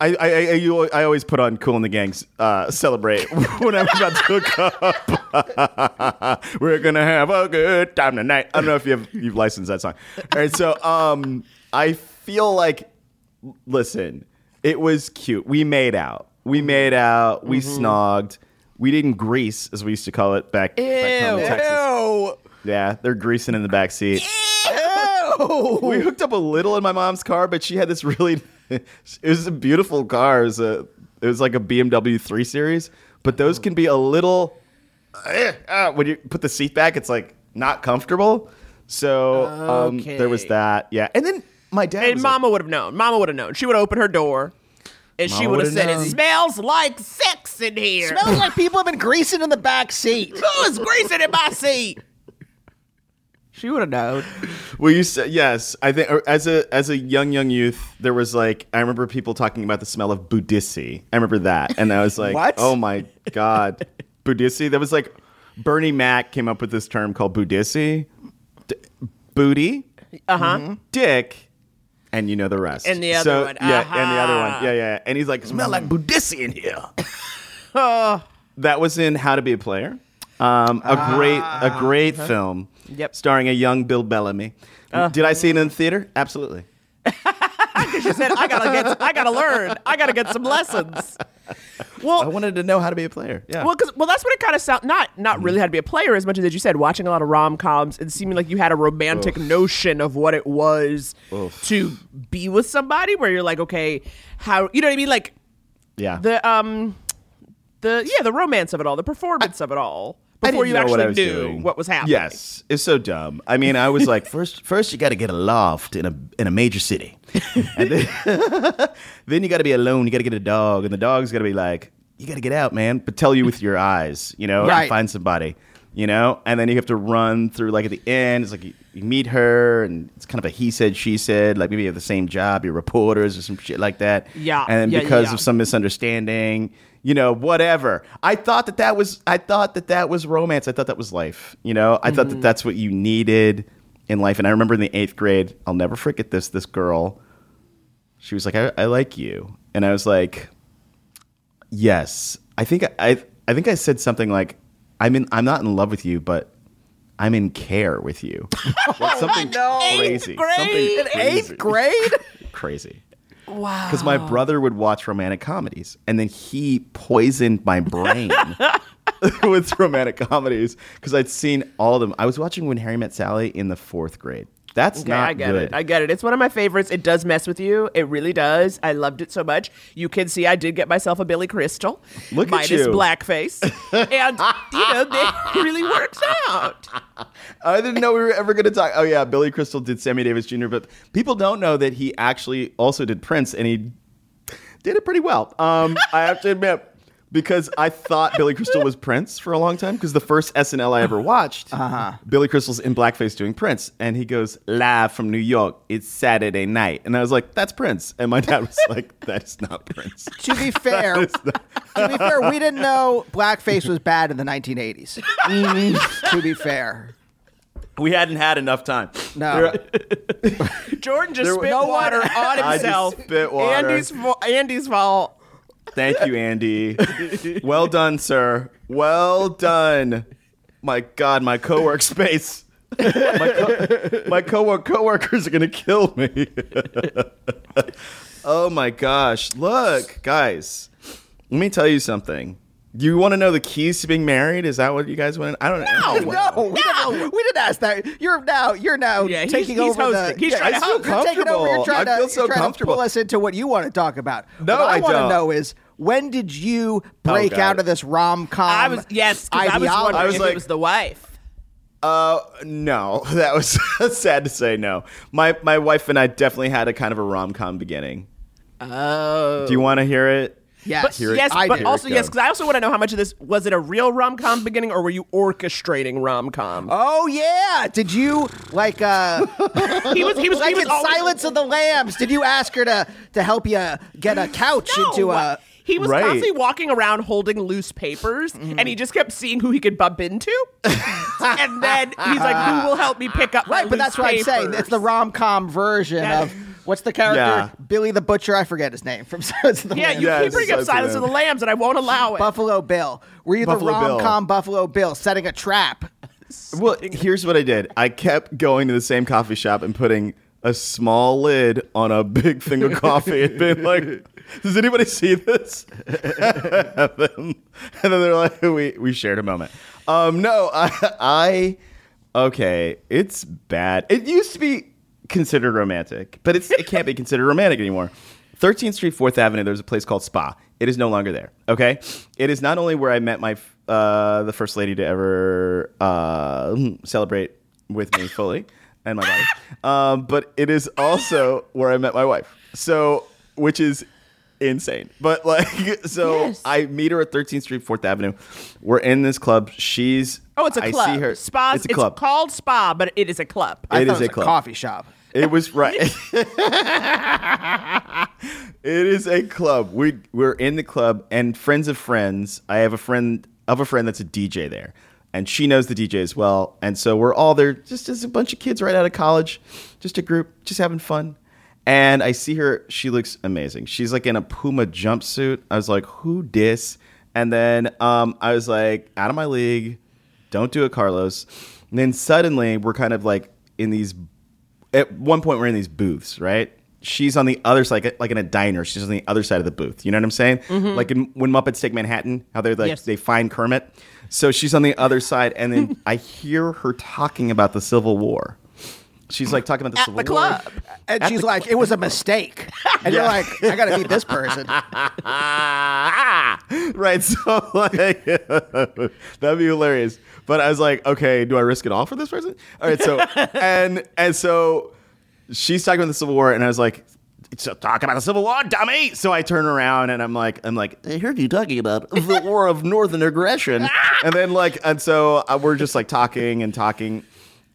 I, I, I, you, I always put on Kool and the Gang's uh, celebrate when I'm about to hook up. We're gonna have a good time tonight. I don't know if you've you've licensed that song. All right, so um, I feel like listen, it was cute. We made out. We made out. We Mm-hmm. snogged. We didn't grease, as we used to call it back, back home in Texas. Yeah, they're greasing in the back seat. We hooked up a little in my mom's car, but she had this really. It was a beautiful car. It was a. It was like a BMW 3 Series, but those can be a little. eh, ah, when you put the seat back, it's like not comfortable. So um, there was that. Yeah, and then my dad. And was like- Mama would have known. Mama would have known. She would opened her door, and she would have said, known. "It smells like sex in here. Smells like people have been greasing in the back seat. Who is greasing in my seat?" She would have known. Well, you said yes. I think as a as a young young youth, there was like I remember people talking about the smell of Budissi. I remember that, and I was like, What? Oh my god, Budissi. That was like Bernie Mac came up with this term called Budissi, D- booty, Uh huh. dick, and you know the rest. And the other So- one. yeah, and the other Uh-huh. one, yeah, yeah. And he's like, smell like Budissi in here. that was in How to Be a Player. Um, a great, a great film. Yep. Starring a young Bill Bellamy. Did I see it in the theater? Absolutely. She said, "I gotta get. I gotta learn. I gotta get some lessons." Well, I wanted to know how to be a player. Yeah. Well, because well, that's what it kind of sound not not really how to be a player as much as you said watching a lot of rom coms and seeming like you had a romantic notion of what it was to be with somebody, where you're like, okay, how you know what I mean, like yeah. the um the yeah the romance of it all, the performance of it all I before you what actually was knew doing. what was happening. Yes, it's so dumb. I mean, I was like, first, first you got to get a loft in a in a major city, and then, then you got to be alone. You got to get a dog, and the dog's got to be like, you got to get out, man, but tell you with your eyes, you know, and Right. find somebody, you know, and then you have to run through like at the end. It's like you, you meet her, and it's kind of a he said she said. Like maybe you have the same job, you're reporters or some shit like that. Yeah, and then yeah, yeah, because yeah. of some misunderstanding you know whatever. I thought that that was i thought that that was romance. I thought that was life you know? I thought Mm-hmm. that that's what you needed in life. And i remember in the eighth grade i'll never forget this this girl she was like i, I like you. And i was like yes. I think i i think i said something like i'm in i'm not in love with you but i'm in care with you. Like something crazy. Grade? something In crazy. Eighth grade. crazy Wow. because my brother would watch romantic comedies, and then he poisoned my brain with romantic comedies because I'd seen all of them. I was watching When Harry Met Sally in the fourth grade. That's Okay, not I get good. it. I get it. It's one of my favorites. It does mess with you. It really does. I loved it so much. You can see I did get myself a Billy Crystal. Look at minus you. blackface. and, you know, that really works out. I didn't know we were ever going to talk. Oh yeah, Billy Crystal did Sammy Davis Jr., but people don't know that he actually also did Prince, and he did it pretty well. Um, I have to admit. Because I thought Billy Crystal was Prince for a long time. Because the first SNL I ever watched, uh-huh. Billy Crystal's in blackface doing Prince, and he goes live from New York. It's Saturday night, and I was like, "That's Prince." And my dad was like, "That's not Prince." To be fair, to be fair, we didn't know blackface was bad in the 1980s. to be fair, We hadn't had enough time. no. Jordan just There- spit no water one- on I just himself. spit water. Andy's Andy's fault. Thank you, Andy. well done, sir. Well done. My God, my co-work space. my co- my co-work coworkers are gonna kill me. oh my gosh! Look, guys. Let me tell you something. You want to know the keys to being married? Is that what you guys want? I don't know. No, we, Didn't, we didn't ask that. You're now, you're now Yeah, taking he's over hosting. the. He's yeah, trying to you're host. taking over. You're trying I to, feel so you're trying comfortable. to pull us into what you want to talk about. No, what I, I want to don't. know is when did you break God. out of this rom com? I was yes, I was wondering I was if like- it was the wife. Uh, no, that was sad to say. No, my my wife and I definitely had a kind of a rom com beginning. Oh, Do you want to hear it? Yes, But Here it- yes, I but do. also yes, because I also want to know how much of this was it a real rom com beginning or were you orchestrating rom com? Oh yeah! Did you like uh he was he was like he was in always- Silence of the Lambs? Did you ask her to to help you get a couch No, into a? He was Right. constantly walking around holding loose papers, Mm-hmm. and he just kept seeing who he could bump into, and then he's like, "Who will help me pick up my Right, but that's loose what I'm saying. It's the rom com version Yeah. of what's the character? Yeah. Billy the Butcher. I forget his name from Silence of the Yeah, Lambs. you Yeah, keep bringing up Silence of the Lambs, and I won't allow it. Buffalo Bill. Were you Buffalo the rom com Buffalo Bill setting a trap? Well, here's what I did. I kept going to the same coffee shop and putting a small lid on a big thing of coffee and being like, "Does anybody see this?" and, then, they're like, "We we shared a moment." Um, no, I, I okay, it's bad. It used to be considered romantic, but it's it can't be considered romantic anymore. 13th Street, 4th Avenue. There's a place called Spa. It is no longer there. Okay, it is not only where I met my uh, the first lady to ever uh, celebrate with me fully and my body, um, but it is also where I met my wife. So, which is insane. But like, so I meet her at 13th Street, 4th Avenue. We're in this club. She's oh, it's a I club. see her. Spa. It's a club. called Spa, but it is a club. I It thought is it was a club. coffee shop. It was right. it is a club. We we're in the club, and friends of friends. I have a friend of a friend that's a DJ there, and she knows the DJ as well. And so we're all there, just as a bunch of kids right out of college, just a group, just having fun. And I see her. She looks amazing. She's like in a Puma jumpsuit. I was like, "Who dis?" And then um, I was like, "Out of my league. Don't do it, Carlos." And then suddenly we're kind of like in these at one point we're in these booths, right? She's on the other side, like, like in a diner. She's on the other side of the booth. You know what I'm saying? Like in, when Muppets Take Manhattan, how they're like Yes. they find Kermit. So she's on the other side, and then I hear her talking about the Civil War. She's like talking about the At Civil the War. club. And she's like, it was a mistake. And you're like, I got to meet this person. Right. So like that'd be hilarious. But I was like, okay, do I risk it all for this person? All right. So and and so she's talking about the Civil War, and I was like. So talk about the Civil War, dummy. So I turn around and I'm like, I'm like, I heard you talking about the war of northern aggression, and then like, and so uh, we're just like talking and talking,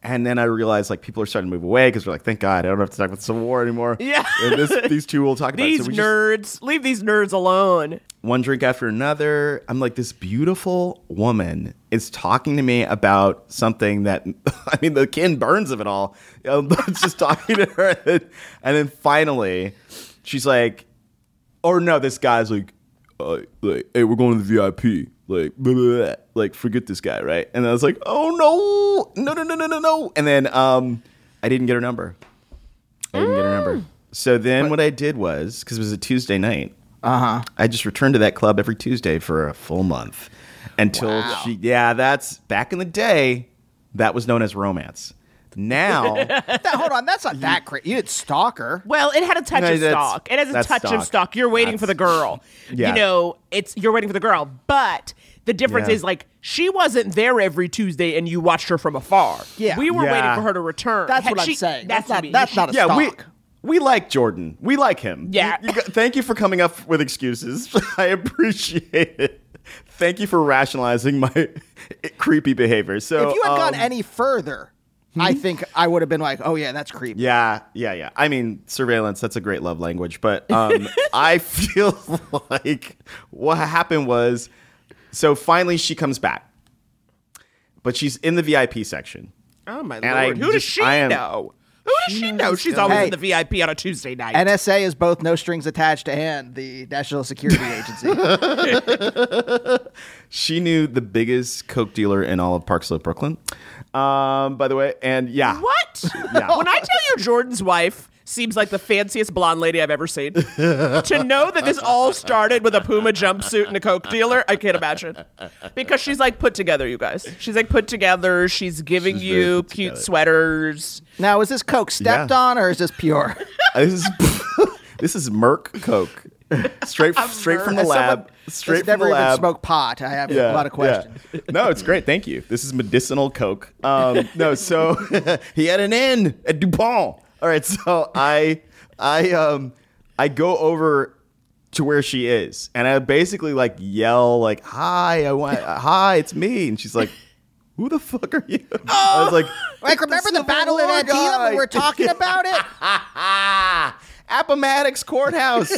and then I realized like people are starting to move away because we're like, thank God, I don't have to talk about the Civil War anymore. Yeah. and this, these two will talk about it. These So we just- nerds, leave these nerds alone. One drink after another. I'm like, this beautiful woman is talking to me about something that, I mean, the Ken Burns of it all. I'm just talking to her. And, then finally, she's like, or no, this guy's like, uh, like, hey, we're going to the VIP. Like, blah, blah, blah. like, forget this guy, right? And I was like, oh no, no, no, no, no, no, no. And then um, I didn't get her number. I didn't get her number. So then what I did was, because it was a Tuesday night, Uh-huh. I just returned to that club every Tuesday for a full month until she. Yeah, that's back in the day. That was known as romance. Now, That- hold on, that's not that crazy. You didn't stalk her. Well, it had a touch No, of stalk. It has a that's touch of stock. stock. You're waiting for the girl. Yeah. You know, it's you're waiting for the girl. But the difference Yeah. is like she wasn't there every Tuesday and you watched her from afar. Yeah. We were Yeah. waiting for her to return. That's Had what I'm saying. That's, That's not- me. that's not a yeah, we stalk. We like Jordan. We like him. Yeah. You- you thank you for coming up with excuses. I appreciate it. Thank you for rationalizing my creepy behavior. So if you had gone um, any further, I think I would have been like, oh yeah, that's creepy. Yeah, yeah, yeah. I mean, surveillance, that's a great love language. But um, I feel like what happened was so finally she comes back, but she's in the VIP section. Oh my And I lord! Who does she I am- know? Who does she know? She's always Hey. in the VIP on a Tuesday night. NSA is both no strings attached and the National Security Agency. She knew the biggest Coke dealer in all of Park Slope, Brooklyn. Um, by the way, and yeah. What? Yeah. When I tell you Jordan's wife seems like the fanciest blonde lady I've ever seen, to know that this all started with a Puma jumpsuit and a Coke dealer, I can't imagine. Because she's like put together, you guys. She's like put together. She's giving She's you cute together. sweaters. now, is this Coke stepped Yeah. on or is this pure? This is this is Merck Coke, straight straight from the As someone lab. Straight from never the even lab. smoked pot. I have a lot of questions. yeah. No, it's great. Thank you. This is medicinal Coke. Um, no, so he had an N at Dupont. All right, so I I um I go over to where she is, and I basically like yell like, "Hi, I want hi, it's me," and she's like. Who the fuck are you? I was like, Like, remember the, Civil battle of Antietam when we were talking about it? Appomattox Courthouse.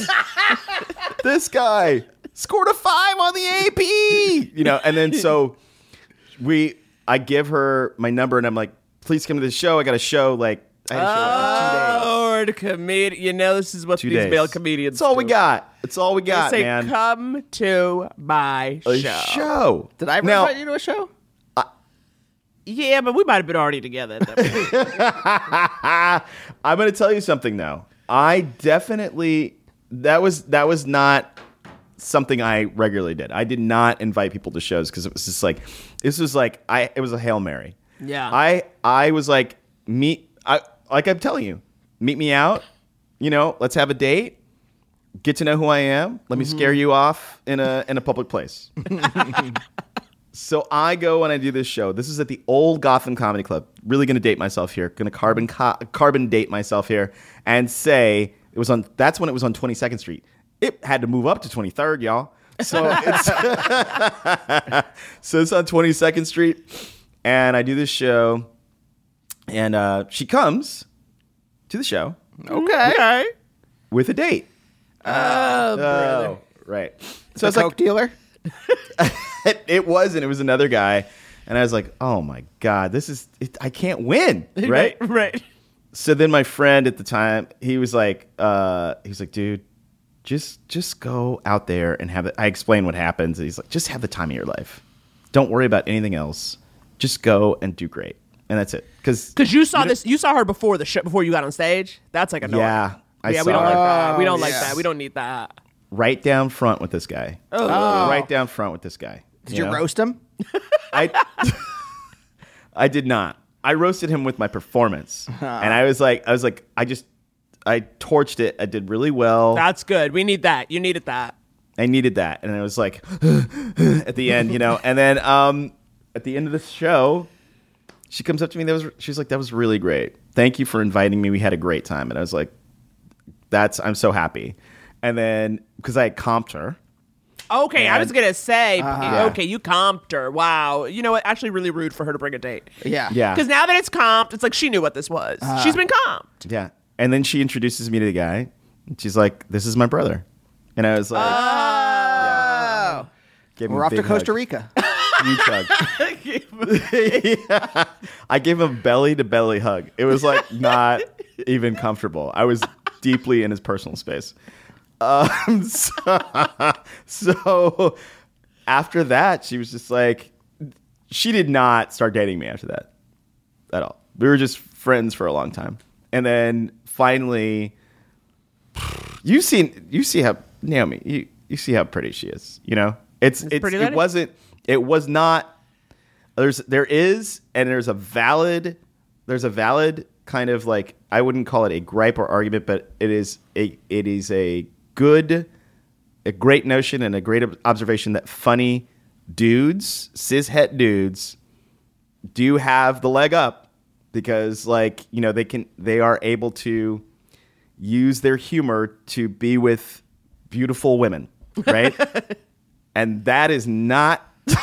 this guy scored a five on the AP. You know, and then so we, I give her my number, and I'm like, please come to the show. I got a show. Like, I had a show like. Lord, comedian. You know, this is what Two these days. male comedians That's all we got. That's all we They got, say, man. come to my a show. show. Did I ever now, invite you to a show? Yeah, but we might have been already together. at that point. I'm going to tell you something though. I definitely that was that was not something I regularly did. I did not invite people to shows because it was just like this was like I it was a hail mary. Yeah. I I was like meet I like I'm telling you meet me out. You know, let's have a date. Get to know who I am. Let me scare mm-hmm. you off in a in a public place. So I go and I do this show. This is at the old Gotham Comedy Club. Really going to date myself here. Going to carbon co- carbon date myself here and say it was on. That's when it was on 22nd Street. It had to move up to 23rd, y'all. So it's so it's on 22nd Street, and I do this show, and uh, she comes to the show Okay. okay. with a date. Oh, brother. Oh, right. So it's like Coke dealer? it, it was, and it was another guy, and I was like, "Oh my god, this is it, I can't win." Right? right. So then my friend at the time, he was like, uh, he was like, "Dude, just just go out there and have it." I explain what happens. and He's like, "Just have the time of your life. Don't worry about anything else. Just go and do great." And that's it. Because Because you saw this, you saw her before the show, before you got on stage. That's like a no. Yeah, I yeah, we don't like that. We don't Oh, like that. We don't need that. right down front with this guy. Oh, right down front with this guy. Did you know? roast him? I I did not. I roasted him with my performance, and I was like, I was like, I just, I torched it. I did really well. That's good. We need that. You needed that. I needed that, and I was like, at the end, you know. And then um, at the end of the show, she comes up to me. That was she's like, that was really great. Thank you for inviting me. We had a great time, and I was like, that's I'm so happy. And then because I had comped her, Okay, I was gonna say. Uh-huh. Yeah. Okay, you comped her. Wow. You know what? Actually, really rude for her to bring a date. Yeah. yeah, Because now that it's comped, it's like she knew what this was. Uh-huh. She's been comped. Yeah. And then she introduces me to the guy. And she's like, "This is my brother," and I was like, Oh. gave We're off to Costa hug. Rica. Huge hug. Yeah. I gave him belly to belly hug. It was like not even comfortable. I was deeply in his personal space. Um, so, so after that, she was just like, she did not start dating me after that at all. We were just friends for a long time, and then finally, you seen you see how Naomi you you see how pretty she is. You know, it's it's, pretty it wasn't it was not. There's there is and there's a valid there's a valid kind of like I wouldn't call it a gripe or argument, but it is a it is a good, a great notion and a great observation that funny dudes, cishet dudes, do have the leg up because like you know they can they are able to use their humor to be with beautiful women, right? and that is not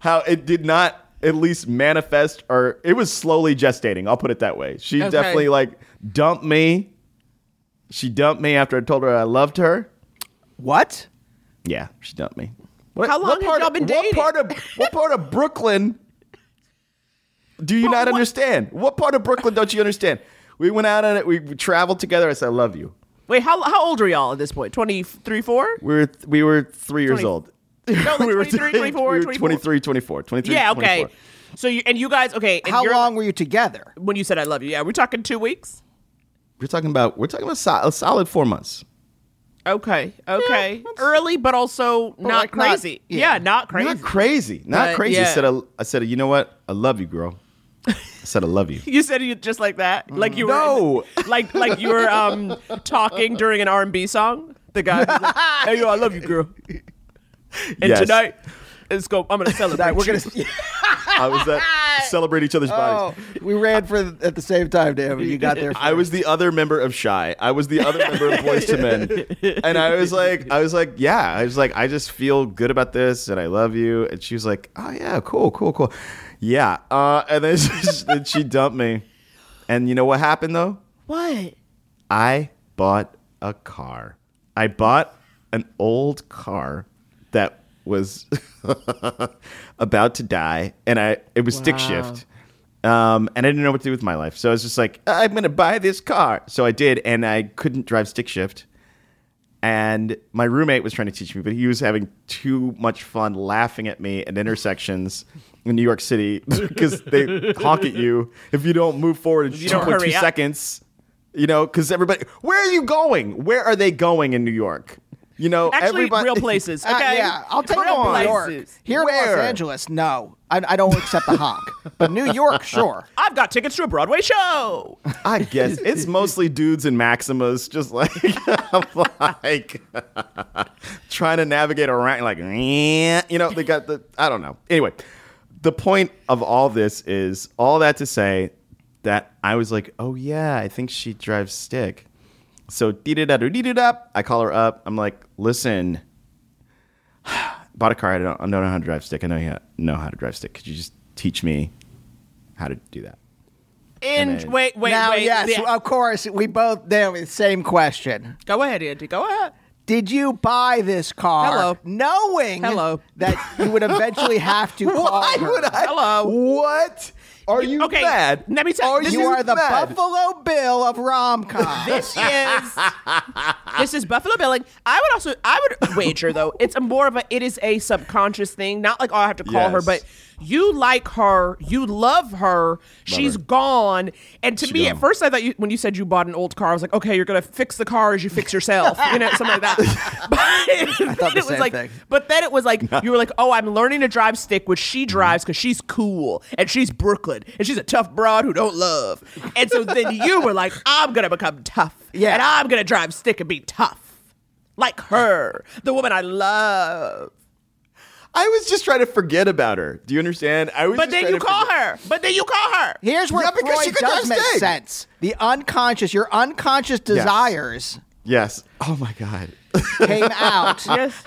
how it did not at least manifest or it was slowly gestating i'll put it that way. She Okay. definitely like dumped me. She dumped me after i told her i loved her. What? yeah she dumped me. What, How long what part y'all of- been what part of what part of brooklyn do you But not what- understand? What part of brooklyn don't you understand? We went out on it we traveled together i said i love you. Wait, how how old are y'all at this point? 23, 4? we were we were three years old No, like we were 23, 24, we were 24? 23 24 23 Yeah, okay. 24. So you and you guys, okay. and How long were you together? when you said I love you? Yeah, we're talking two weeks. We're talking about we're talking about so- a solid four months. Okay, okay, early, but also not like, not- crazy. yeah. yeah. not crazy. Not crazy, not But, crazy. I said I, I said you know what? I love you, girl. I said I love you. You said it just like that, like you were No. like like you were um talking during an R and B song. The guy, like, hey yo, I love you, girl. And Yes. tonight, it's go. I'm gonna celebrate. We're gonna. I was that celebrate each other's Oh, bodies. we ran for at the same time, damn it. You got there. I was the other member of Shai. I was the other member of Boyz II Men, and I was like, I was like, yeah. I was like, I just feel good about this, and I love you. And she was like, oh yeah, cool, cool, cool, yeah. Uh, and then she, then she dumped me, and you know what happened though? What? I bought a car. I bought an old car that was about to die, and I it was stick shift. Um, and I didn't know what to do with my life, so I was just like, I'm gonna buy this car. So I did, and I couldn't drive stick shift. And my roommate was trying to teach me, but he was having too much fun laughing at me at intersections in New York City because they honk at you if you don't move forward in you 2.2 seconds. You know, because everybody, where are you going? Where are they going in New York? You know, Actually, everybody, real places. Uh, Okay, yeah, I'll take real New York. places. Here in Los Angeles, no, I, I don't accept the honk. But New York, sure. I've got tickets to a Broadway show. I guess it's mostly dudes in Maximas, just like, like trying to navigate around, like, you know, they got the, I don't know. Anyway, the point of all this is all that to say that I was like, oh yeah, I think she drives stick. So dee da da dee da I call her up. I'm like, listen, bought a car. I don't, I don't know how to drive stick. I know you know how to drive stick. Could you just teach me how to do that? And then- wait, wait, now, wait. yes, yeah. of course, we both there. with the Same question. Go ahead, Andy. Go ahead. Did you buy this car Hello. knowing Hello. that you would eventually have to call Why her? would I? Hello. What? Are you okay, mad? let me tell- Are You is are the mad? Buffalo Bill of rom com. This is this is Buffalo Billing. I would also I would wager though it's a more of a it is a subconscious thing. Not like oh I have to call her, but you like her, you love her. she's her. gone, and to She me gone. at first I thought you when you said you bought an old car, I was like okay you're gonna fix the car as you fix yourself, you know something like that. But I thought the it was like, thing. but then it was like you were like oh I'm learning to drive stick, which she mm-hmm. drives because she's cool and she's Brooklyn and she's a tough broad who don't love, and so then you were like I'm gonna become tough, Yeah. and I'm gonna drive stick and be tough, like her, the woman I love. I was just trying to forget about her. Do you understand? I was. But just then you to call forget- her. But then you call her. Here's where Yeah, because she Freud could does drive make stick. sense. The unconscious, your unconscious desires Yes. Oh my god. came out Yes.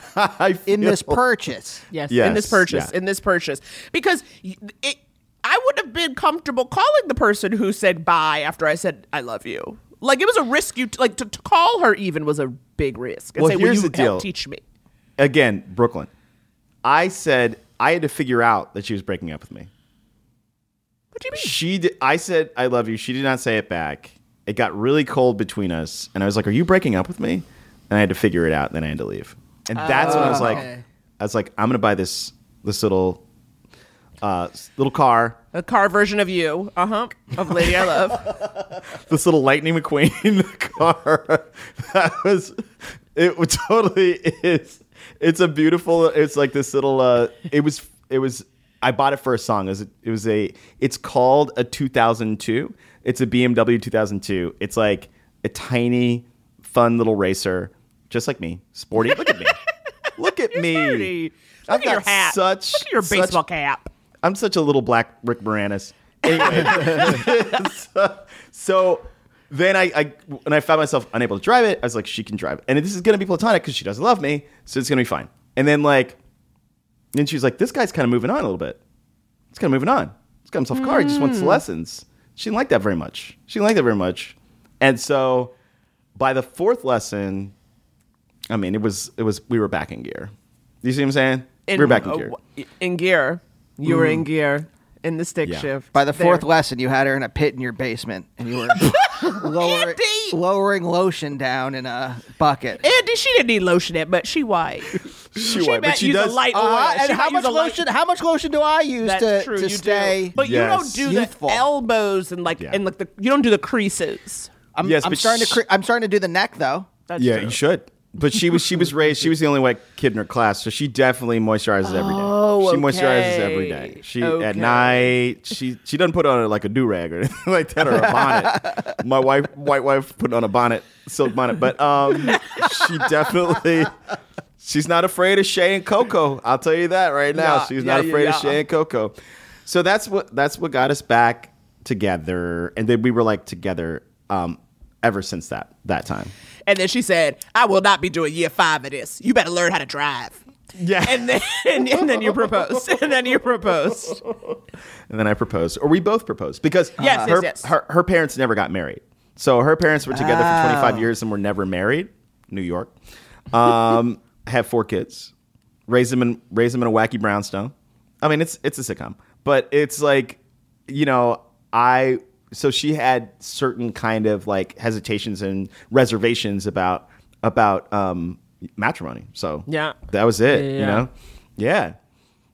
In this purchase. Yes. Yes, In this purchase. yeah. In this purchase. Because it, I would have been comfortable calling the person who said bye after I said I love you. Like it was a risk. You t- like to, to call her even was a big risk. And Well, say, here's Will you the deal. teach me? Again, Brooklyn. I said I had to figure out that she was breaking up with me. What do you mean? She did. I said I love you. She did not say it back. It got really cold between us, and I was like, "Are you breaking up with me?" And I had to figure it out. And then I had to leave. And that's when I was like, oh, okay. I was like, I'm gonna buy this this little uh little car, A car version of you. Uh huh. Of Lady I Love. this little Lightning McQueen car. that was it. Totally is. It's a beautiful. It's like this little. uh It was. It was. I bought it for a song. It was, a, it was a. It's called a 2002. It's a BMW 2002. It's like a tiny, fun little racer, just like me, sporty. Look at me. Look at me. Look I've at your got hat. Such Look at your such- baseball cap. I'm such a little black Rick Moranis. Anyway, so, so then I, I when I found myself unable to drive it, I was like, she can drive, it. and this is gonna be platonic because she doesn't love me, so it's gonna be fine. And then like, then she's like, this guy's kind of moving on a little bit. He's kind of moving on. He's got himself a car. He just wants lessons. She didn't like that very much. She didn't like that very much, and so by the fourth lesson, I mean, it was it was we were back in gear. You see what I'm saying? we were back in uh, gear. in gear. You were in gear in the stick Yeah. shift. By the fourth There. lesson, you had her in a pit in your basement, and you were lowering, Andy! lowering lotion down in a bucket. Andy, she didn't need lotion it, but she white. She, she white, but meant she use does. a light oil. Uh, She and might how use much a light- lotion? How much lotion do I use That's to, true. to you stay? do. But you don't do Youthful. the elbows and like Yeah. and like the you don't do the creases. I'm, Yes, I'm but starting sh- to. Cre- I'm starting to do the neck though. That's yeah, true. you should. But she was she was raised. She was the only white kid in her class, so she definitely moisturizes every day. Oh, she moisturizes every day. She Okay. at night. She she doesn't put on like a do rag or anything like that or a bonnet. My wife, white wife, put on a bonnet, silk bonnet. But um, she definitely. She's not afraid of shea and cocoa. I'll tell you that right now. Yeah, she's yeah, not yeah, afraid yeah. of shea and cocoa. So that's what that's what got us back together, and then we were like together um, ever since that that time. And then she said, "I will not be doing year five of this. You better learn how to drive." Yeah. And then and, and then you proposed. And then you proposed. And then I proposed, or we both proposed, because Yes, yes, her, yes. Her, her parents never got married. So her parents were together for 25 Oh. years and were never married. New York. Um, have four kids, raise them in raise them in a wacky brownstone. I mean, it's it's a sitcom, but it's like, you know, I so she had certain kind of like hesitations and reservations about about um, matrimony. So Yeah. that was it. You know, yeah.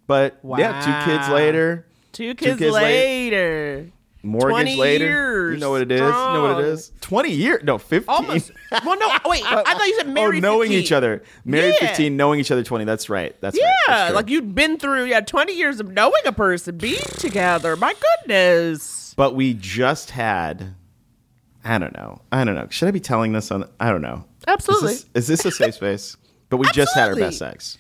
But yeah, two kids later. Two kids, kids late- later. Mortgage 20 later. years you know what it is. You know what it strong. is. Twenty years. No, fifteen. Almost. Well, no. Wait. I, I thought you said married. oh, knowing 15. each other. Married Yeah. fifteen, knowing each other twenty. That's right. That's right. Yeah, That's like you'd been through yeah twenty years of knowing a person, being together. My goodness. But we just had. I don't know. I don't know. Should I be telling this on? I don't know. Absolutely. Is this, is this a safe space? But we just had our best sex.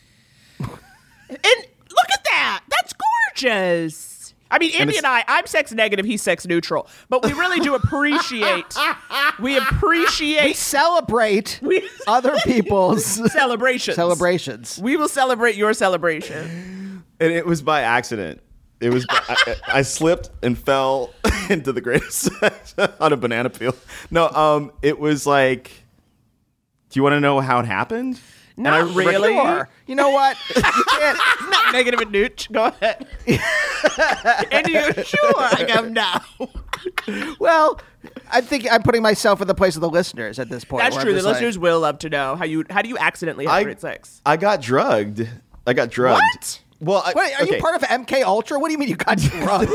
And look at that. That's gorgeous. I mean, Andy it's- and I, I'm sex negative, he's sex neutral. But we really do appreciate, we appreciate. We celebrate We- other people's celebrations. celebrations. We will celebrate your celebration. And it was by accident. It was. I, I slipped and fell into the greatest on a banana peel. No, um, it was like. Do you want to know how it happened? Not And I really. Sure. You know what? You can't- Not negative and neutral. Go ahead. and you're sure? I go, now. well, I think I'm putting myself in the place of the listeners at this point. That's true. The just like, listeners will love to know how you how do you accidentally have I- great sex? I got drugged. I got drugged. What? Well, I, Wait, are okay. you part of MK Ultra? What do you mean you got drugged?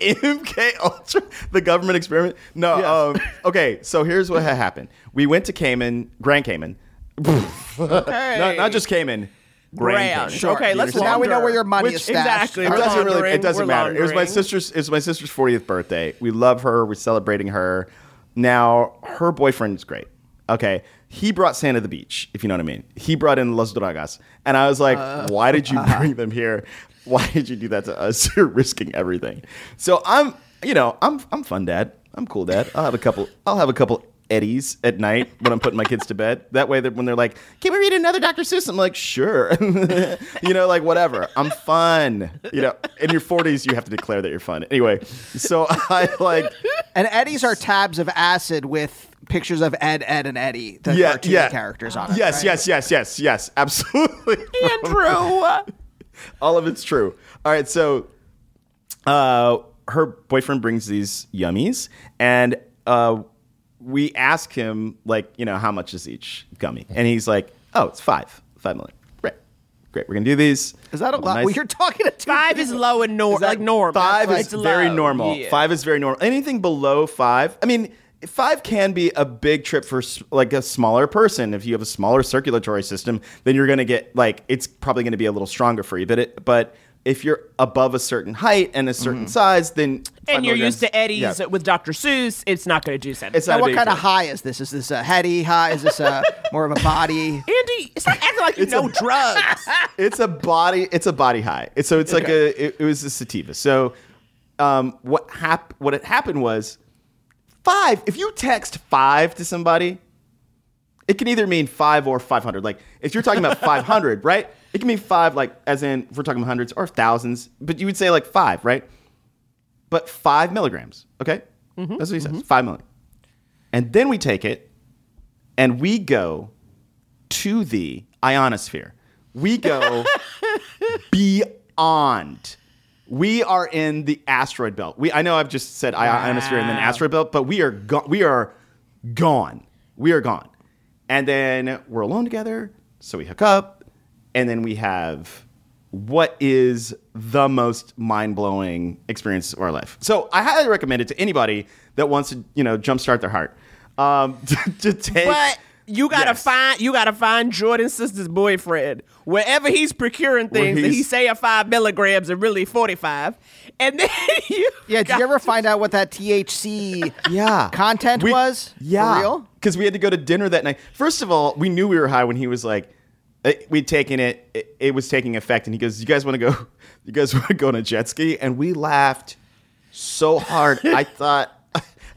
MK Ultra, the government experiment? No. Um, okay, so here's what had happened. We went to Cayman, Grand Cayman. Okay. Not, not just Cayman. Grand. Grand. Cayman. Sure. Okay, let's so now we know where your money Which- is stashed. exactly. It doesn't really. It doesn't we're matter. It was my sister's. It was my sister's 40th birthday. We love her. We're celebrating her. Now her boyfriend is great. Okay, he brought Santa to the beach. If you know what I mean. He brought in Los Dragas, and I was like, Uh. "Why did you bring them here? Why did you do that to us? You're risking everything." So I'm, you know, I'm I'm fun dad. I'm cool dad. I'll have a couple. I'll have a couple eddies at night when I'm putting my kids to bed. That way, that when they're like, "Can we read another Dr. Seuss?" I'm like, "Sure." you know, like whatever. I'm fun. You know, in your 40s, you have to declare that you're fun. Anyway, so I like, and Eddie's are tabs of acid with pictures of Ed, Edd, and Eddy, the yeah, cartoon yeah, characters on it. Yes, right? yes, yes, yes, yes, absolutely. Andrew. All of it's true. All right, so uh, her boyfriend brings these yummies, and uh, we ask him, like, you know, how much is each gummy? And he's like, oh, it's five, five million. Great, great. We're gonna do these. Is that a lot? Nice- Well, you're talking to two Five is low and norm, like norm. Five That's is like very low. normal. Yeah. Five is very normal. Anything below five, I mean, five can be a big trip for like a smaller person. If you have a smaller circulatory system, then you're going to get like it's probably going to be a little stronger for you. But it, but if you're above a certain height and a certain size, then five and you're used to milligrams- Eddie's yeah. with Dr. Seuss, it's not going to do anything. It's not Now, a what kind of high is this? Is this a heady high? Is this a more of a body? Andy, it's not acting like you It's know a- drugs. it's a body it's a body high It's- so it's like a it, it was a sativa so um what hap- what had happened was five if you text five to somebody it can either mean five or 500 like if you're talking about 500 right? It can mean five like as in if we're talking about hundreds or thousands but you would say like five right? But five milligrams okay? Mm-hmm. That's what he says mm-hmm. five milligrams and then we take it and we go to the ionosphere. We go beyond. We are in the asteroid belt. We I know I've just said ionosphere and then asteroid belt, but we are go- we are gone. We are gone. And then we're alone together, so we hook up, and then we have what is the most mind-blowing experience of our life. So I highly recommend it to anybody that wants to, you know, jumpstart their heart. Um, to, to take But you gotta Yes. find you gotta find Jordan's sister's boyfriend wherever he's procuring things that he he's- say are five milligrams and really forty five, and then you Yeah, did you ever to- find out what that THC yeah content We- was? Yeah, For real? Because we had to go to dinner that night. First of all, we knew we were high when he was like, eh, we'd taken it, it, it was taking effect, and he goes, "You guys want to go? You guys want to go on a jet ski?" And we laughed so hard. I thought.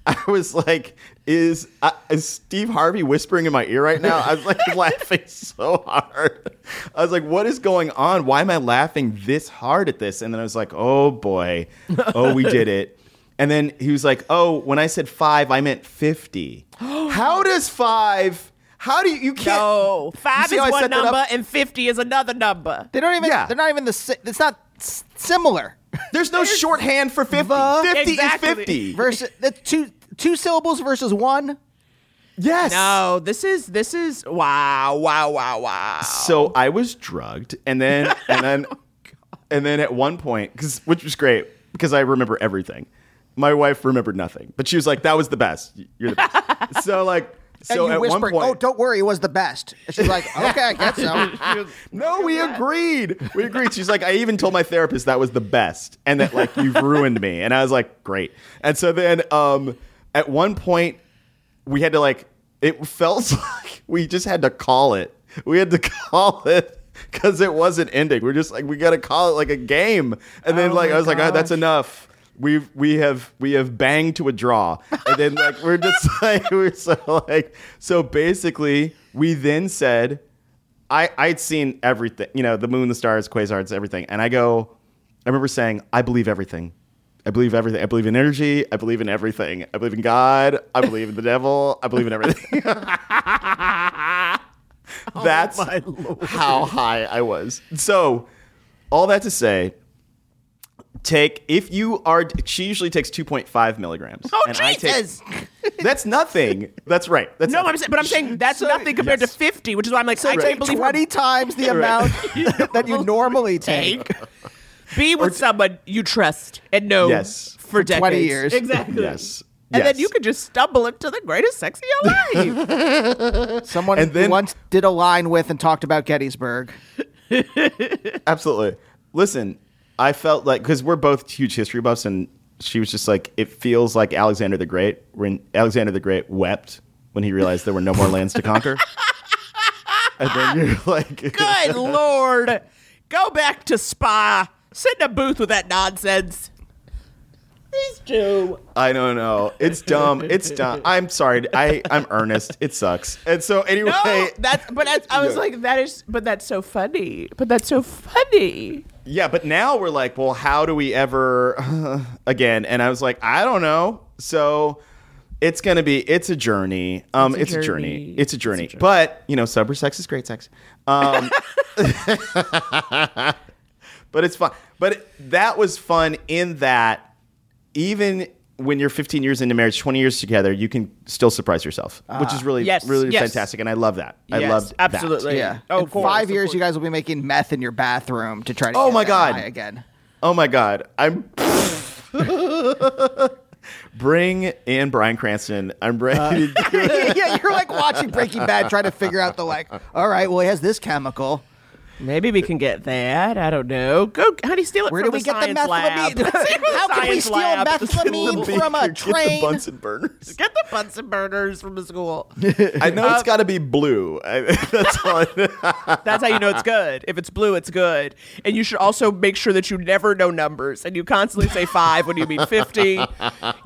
I was like, is, uh, is Steve Harvey whispering in my ear right now? I was like laughing so hard. I was like, what is going on? Why am I laughing this hard at this? And then I was like, oh boy. Oh, we did it. And then he was like, oh, when I said five, I meant 50. How does five, how do you, you can't. No, five see is one number and fifty is another number. They don't even. Yeah. They're not even the. si- It's not s- similar. There's no shorthand for 50. The- 50 Exactly. is 50. Versus the two two syllables versus one. Yes. No, this is this is wow, wow, wow, wow. So I was drugged, and then and then and then at one point, because which was great because I remember everything. My wife remembered nothing, but she was like, "That was the best. You're the best." so like, so and you at one whispered, point, "Oh, don't worry, it was the best." And she's like, "Okay, I guess so." no, we agreed. We agreed. She's like, I even told my therapist that was the best, and that like you've ruined me. And I was like, great. And so then, um, at one point, we had to like. It felt like we just had to call it. We had to call it because it wasn't ending. We're just like, we got to call it like a game. And then Oh like I was like, oh, that's enough. We've we have we have banged to a draw, and then like we're just like we're so like so basically we then said I I'd seen everything, you know, the moon, the stars, quasars, everything, and I go, I remember saying, I believe everything. I believe everything. I believe in energy. I believe in everything. I believe in God. I believe in the devil. I believe in everything. Oh, that's how high I was. So, all that to say, take if you are. She usually takes two point five milligrams. Oh and I take- Jesus! that's nothing. That's right. That's no, nothing. I'm saying, but I'm saying that's nothing compared yes. to fifty, which is why I'm like, So I take can't believe her twenty times the amount that you normally take. Be with someone you trust and know Yes. for, For 20 years. Exactly. Yes. And Yes. then you could just stumble into the greatest sex of your life. Someone And then- who once did a line with and talked about Gettysburg. Absolutely. Listen, I felt like because we're both huge history buffs, and she was just like, it feels like Alexander the Great when Alexander the Great wept when he realized there were no more lands to conquer. and then you're like, Good lord. Go back to Spa. Sit in a booth with that nonsense. These two. I don't know. It's dumb. It's dumb. I'm sorry. I I'm earnest. It sucks. And so anyway, No, that's but that's, I was Yeah. like, that is, but that's so funny. But that's so funny. Yeah, but now we're like, well, how do we ever again? And I was like, I don't know. So it's gonna be it's a journey. Um, It's it's, a a journey. journey. It's a journey. But you know, sober sex is great sex. Um, but it's fun. But it- that was fun in that even when you're 15 years into marriage, 20 years together, you can still surprise yourself, which is ah. really, Yes, really yes. fantastic, and I love that. I Yes, love absolutely. Yeah. Oh, in course, five years, course. you guys will be making meth in your bathroom to try to. Oh get my God. high again. Oh my god, I'm. Bring in Bryan Cranston. I'm ready uh, to do yeah, you're like watching Breaking Bad, trying to figure out the like. All right, well, he has this chemical. Maybe we can get that. I don't know. Go, How do you steal it Where from do we the get the science lab. methylamine? How can we steal lab. methylamine from a train? Get the train? Bunsen burners. Get the Bunsen burners from the school. I know it's uh, got to be blue. I, that's all. I, That's how you know it's good. If it's blue, it's good. And you should also make sure that you never know numbers and you constantly say five when you mean 50.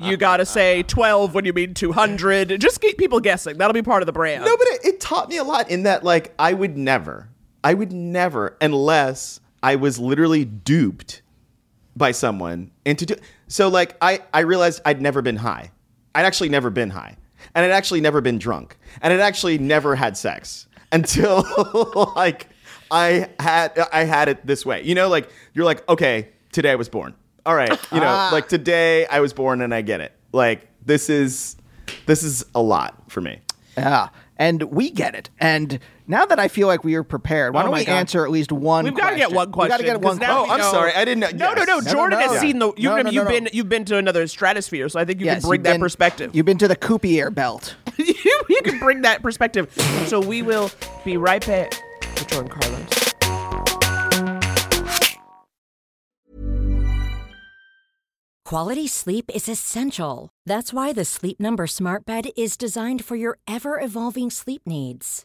You got to say 12 when you mean 200. Just keep people guessing. That'll be part of the brand. no, but it, it taught me a lot in that, like, I would never, I would never, unless I was literally duped by someone into do. So, like, I I realized I'd never been high. I'd actually never been high, and I'd actually never been drunk, and I'd actually never had sex until like I had I had it this way. You know, like you're like, okay, today I was born. All right, you know, ah. like today I was born and I get it. Like this is this is a lot for me. Yeah, and we get it. And now that I feel like we are prepared, why Oh don't my we God. answer at least one? Question? We've got to get one We question. got to get 'cause one. now Oh, we I'm know- sorry. I didn't know. No, no, no. yes. no, Jordan no. has seen the. You, No, I no, mean, you've no, no. been you've been to another stratosphere, so I think you Yes, can bring you've that been- perspective. You've been to the Kuiper belt. you, you can bring that perspective. So we will be right back with Jordan Carlos. Quality sleep is essential. That's why the Sleep Number Smart Bed is designed for your ever evolving sleep needs.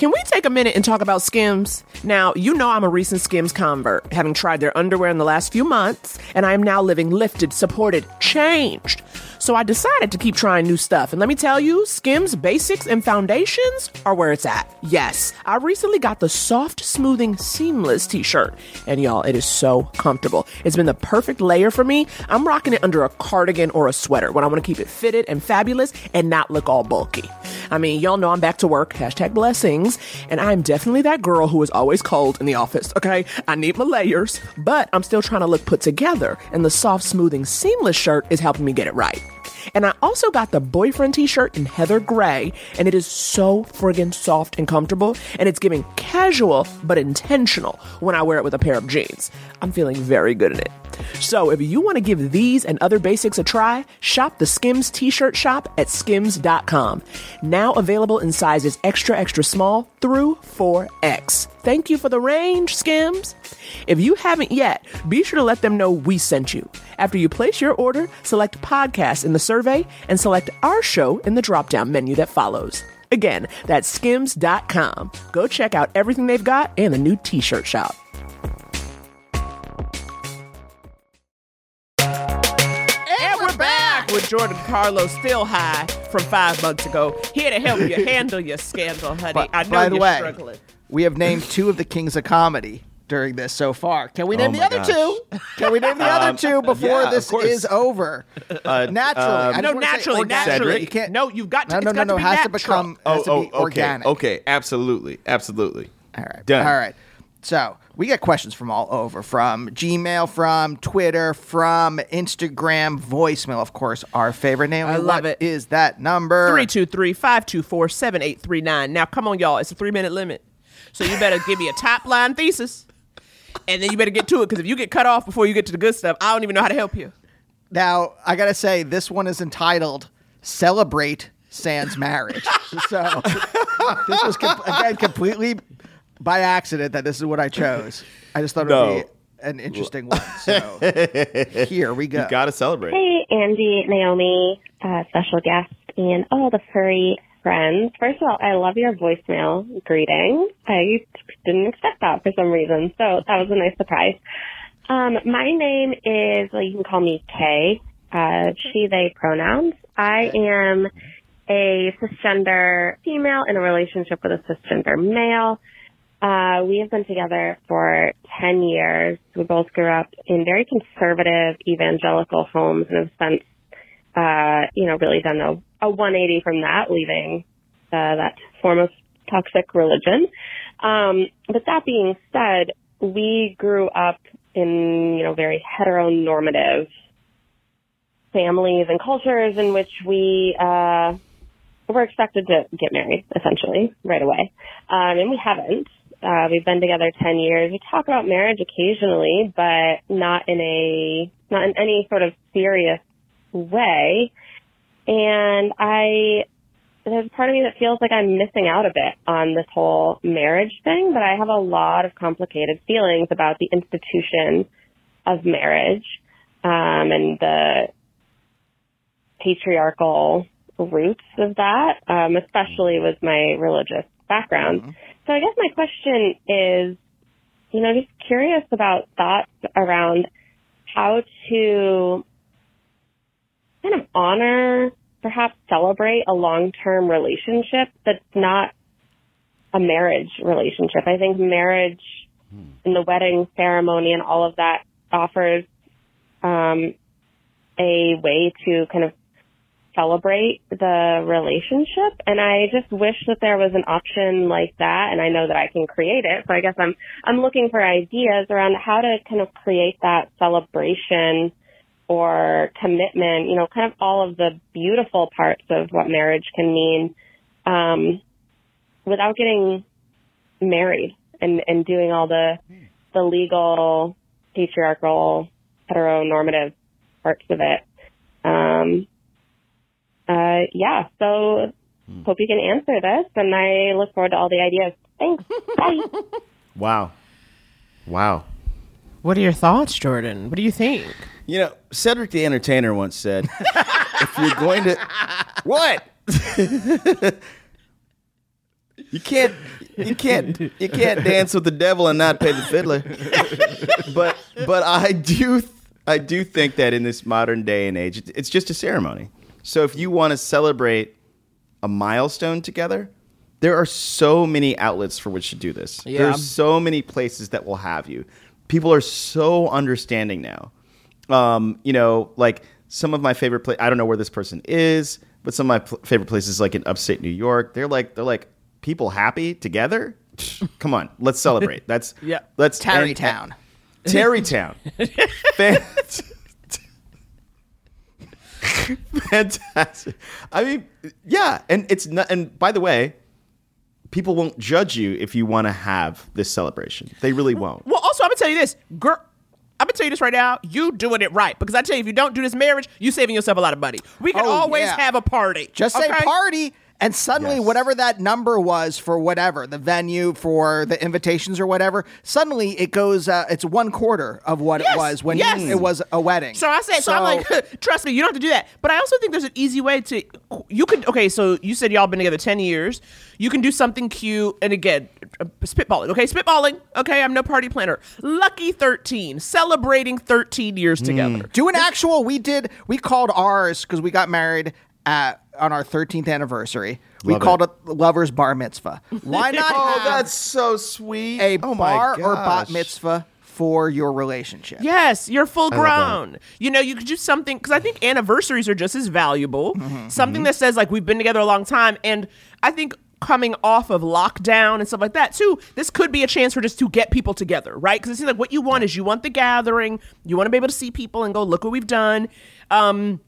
Can we take a minute and talk about Skims? Now, you know I'm a recent Skims convert, having tried their underwear in the last few months, and I am now living lifted, supported, changed. So I decided to keep trying new stuff. And let me tell you, Skims basics and foundations are where it's at. Yes, I recently got the soft, smoothing, seamless t shirt. And y'all, it is so comfortable. It's been the perfect layer for me. I'm rocking it under a cardigan or a sweater when I want to keep it fitted and fabulous and not look all bulky. I mean, y'all know I'm back to work, hashtag blessings, and I'm definitely that girl who is always cold in the office, okay? I need my layers, but I'm still trying to look put together, and the soft, smoothing, seamless shirt is helping me get it right. And I also got the boyfriend t shirt in Heather Gray, and it is so friggin' soft and comfortable, and it's giving casual but intentional when I wear it with a pair of jeans. I'm feeling very good in it. So if you want to give these and other basics a try, shop the Skims t shirt shop at skims.com. Now available in sizes extra, extra small through 4X. Thank you for the range, Skims. If you haven't yet, be sure to let them know we sent you. After you place your order, select podcast in the survey and select our show in the drop down menu that follows. Again, that's skims.com. Go check out everything they've got and the new t shirt shop. Jordan Carlos, still high from five months ago, here to help you handle your scandal, honey. But, I know by the you're way, struggling. we have named two of the kings of comedy during this so far. Can we name Oh the other gosh. two? Can we name the other Um, two before yeah, this is over? Uh, naturally. um, I No, just wanna say naturally, naturally. You can't. No, you've got to. No, it's no, got no, no. Be It has to become. Has to Oh, be oh, okay, organic. okay, absolutely, absolutely. All right. Done. All right. So we get questions from all over from Gmail, from Twitter, from Instagram, voicemail, of course, our favorite name. I love it. Is that number? 323 524 7839. Now, come on, y'all. It's a three minute limit. So you better give me a top line thesis. And then you better get to it because if you get cut off before you get to the good stuff, I don't even know how to help you. Now, I got to say, this one is entitled Celebrate Sans Marriage. so this was, com- again, completely by accident that this is what I chose. I just thought it would No. be an interesting one. So here we go. You got to celebrate. Hey, Andy, Naomi, uh, special guest, and all the furry friends. First of all, I love your voicemail greeting. I didn't expect that for some reason, so that was a nice surprise. Um, my name is, well, you can call me Kay, uh, she, they pronouns. I am a cisgender female in a relationship with a cisgender male. Uh, we have been together for 10 years. We both grew up in very conservative evangelical homes and have since, uh, you know, really done a, a 180 from that, leaving, uh, that form of toxic religion. Um, but that being said, we grew up in, you know, very heteronormative families and cultures in which we, uh, were expected to get married essentially right away. Um, and we haven't. Uh, we've been together 10 years. We talk about marriage occasionally, but not in a, not in any sort of serious way. And I, there's a part of me that feels like I'm missing out a bit on this whole marriage thing, but I have a lot of complicated feelings about the institution of marriage, um, and the patriarchal roots of that, um, especially with my religious background. So I guess my question is, you know, just curious about thoughts around how to kind of honor, perhaps celebrate a long-term relationship that's not a marriage relationship. I think marriage and the wedding ceremony and all of that offers um, a way to kind of celebrate the relationship and I just wish that there was an option like that and I know that I can create it. So I guess I'm I'm looking for ideas around how to kind of create that celebration or commitment, you know, kind of all of the beautiful parts of what marriage can mean um without getting married and and doing all the the legal patriarchal heteronormative parts of it. Um uh, yeah, so hope you can answer this, and I look forward to all the ideas. Thanks. Bye. Wow. Wow. What are your thoughts, Jordan? What do you think? You know, Cedric the Entertainer once said, if you're going to. What? you can't. You can't. You can't dance with the devil and not pay the fiddler. but but I do I do think that in this modern day and age, it's just a ceremony. So if you want to celebrate a milestone together, there are so many outlets for which to do this. Yeah. There's so many places that will have you. People are so understanding now. Um, you know, like some of my favorite place. I don't know where this person is, but some of my pl- favorite places, like in upstate New York, they're like they're like people happy together. Come on, let's celebrate. That's Yeah. Let's Tarrytown. Tarrytown. Fan- Fantastic. I mean, yeah, and it's not. And by the way, people won't judge you if you want to have this celebration. They really won't. Well, also, I'm gonna tell you this, girl. I'm gonna tell you this right now. You doing it right because I tell you, if you don't do this marriage, you saving yourself a lot of money. We can Oh, always yeah. have a party. Just say party, and suddenly Yes. whatever that number was for whatever the venue for the invitations or whatever, suddenly it goes. Uh, it's one quarter of what Yes, it was when yes. it was a wedding. So I said, so, I'm like, trust me, you don't have to do that. But I also think there's an easy way to, you could, okay, so you said y'all been together 10 years. You can do something cute. And again, uh, spitballing, okay? Spitballing, okay? I'm no party planner. Lucky 13, celebrating 13 years together. do an actual. We did. We called ours because we got married at on our 13th anniversary. We Love called it. it lovers bar mitzvah. Why not? Oh, have that's so sweet. a oh my bar or bat mitzvah for your relationship. Yes, you're full grown. You know, you could do something because I think anniversaries are just as valuable. Mm-hmm, something that says like we've been together a long time, and I think coming off of lockdown and stuff like that too, this could be a chance for just to get people together, right? Because it seems like what you want is you want the gathering, you want to be able to see people and go look what we've done. Um,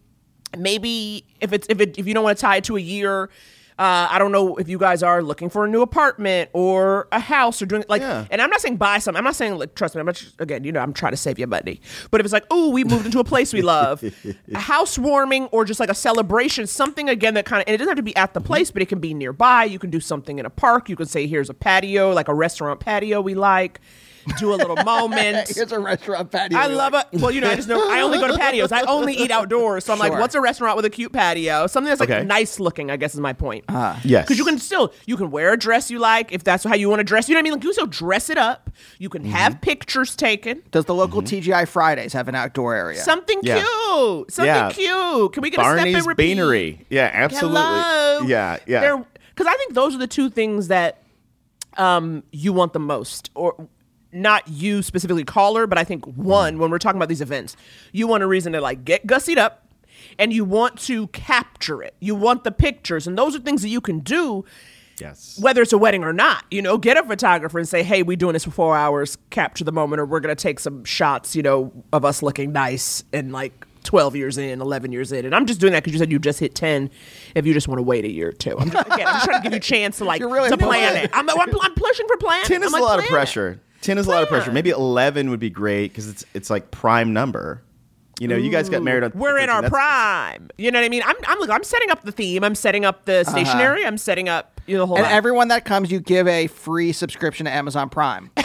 maybe if it's if it if you don't want to tie it to a year. Uh, I don't know if you guys are looking for a new apartment or a house or doing like, Yeah. and I'm not saying buy something. I'm not saying like trust me. I'm not again. You know, I'm trying to save you money. But if it's like, oh, we moved into a place we love, a housewarming or just like a celebration, something again that kind of, and it doesn't have to be at the place, but it can be nearby. You can do something in a park. You can say, here's a patio, like a restaurant patio we like. Do a little moment. Here's a restaurant patio. I love it. Well, you know, I just know I only go to patios. I only eat outdoors. So I'm like, what's a restaurant with a cute patio? Something that's like Okay. nice looking, I guess is my point. Yes. Because you can still you can wear a dress you like if that's how you want to dress. You know what I mean? Like you can still dress it up. You can Mm-hmm. have pictures taken. Does the local TGI Fridays have an outdoor area? Something Yeah. cute. Something Yeah. cute. Can we get a Barney's step and repeat? Beanery. Yeah, absolutely. Hello. Yeah, yeah. Because I think those are the two things that um, you want the most, or not you specifically, caller, but I think one when we're talking about these events, you want a reason to like get gussied up, and you want to capture it. You want the pictures, and those are things that you can do. yes. Whether it's a wedding or not, you know, get a photographer and say, "Hey, we're doing this for four hours. Capture the moment, or we're gonna take some shots, you know, of us looking nice and like 12 years in, 11 years in." And I'm just doing that because you said you just hit 10. If you just want to wait a year or two, I'm just, again, I'm just trying to give you a chance to like really to plan it. I'm, I'm, I'm pushing for plan. Ten is I'm a lot of pressure. Ten is a lot of pressure. Maybe eleven would be great because it's it's like prime number. You know, you guys got married on. We're in our that's- prime. You know what I mean? I'm, I'm, look, I'm setting up the theme. I'm setting up the uh-huh. stationery. I'm setting up you know, the whole. and lot. everyone that comes, you give a free subscription to Amazon Prime.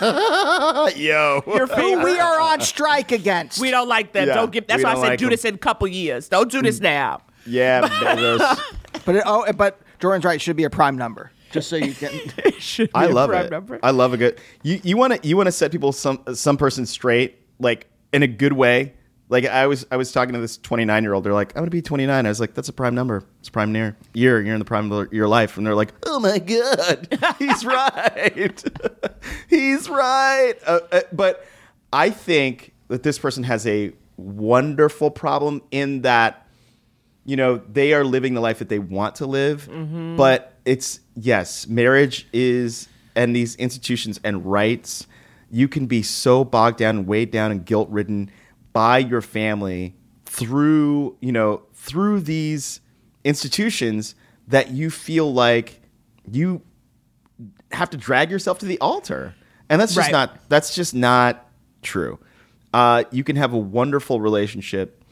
Yo. Your who favorite. we are on strike against. We don't like them. Yeah, don't give. That's we why I don't said like do them. this in a couple years. Don't do this mm. now. yeah, Bezos. But it, oh, but Jordan's right. It should be a prime number, just so you can. I love it. number. I love a good. You you want to you want to set people some some person straight like in a good way. Like I was I was talking to this 29 year old. They're like, I'm gonna be 29. I was like, that's a prime number. It's a prime near year. You're in the prime of your life. And they're like, oh my god, he's right. he's right. Uh, uh, but I think that this person has a wonderful problem in that you know they are living the life that they want to live but it's yes marriage is and these institutions and rights you can be so bogged down and weighed down and guilt ridden by your family through you know through these institutions that you feel like you have to drag yourself to the altar and that's just Right. not that's just not true uh, you can have a wonderful relationship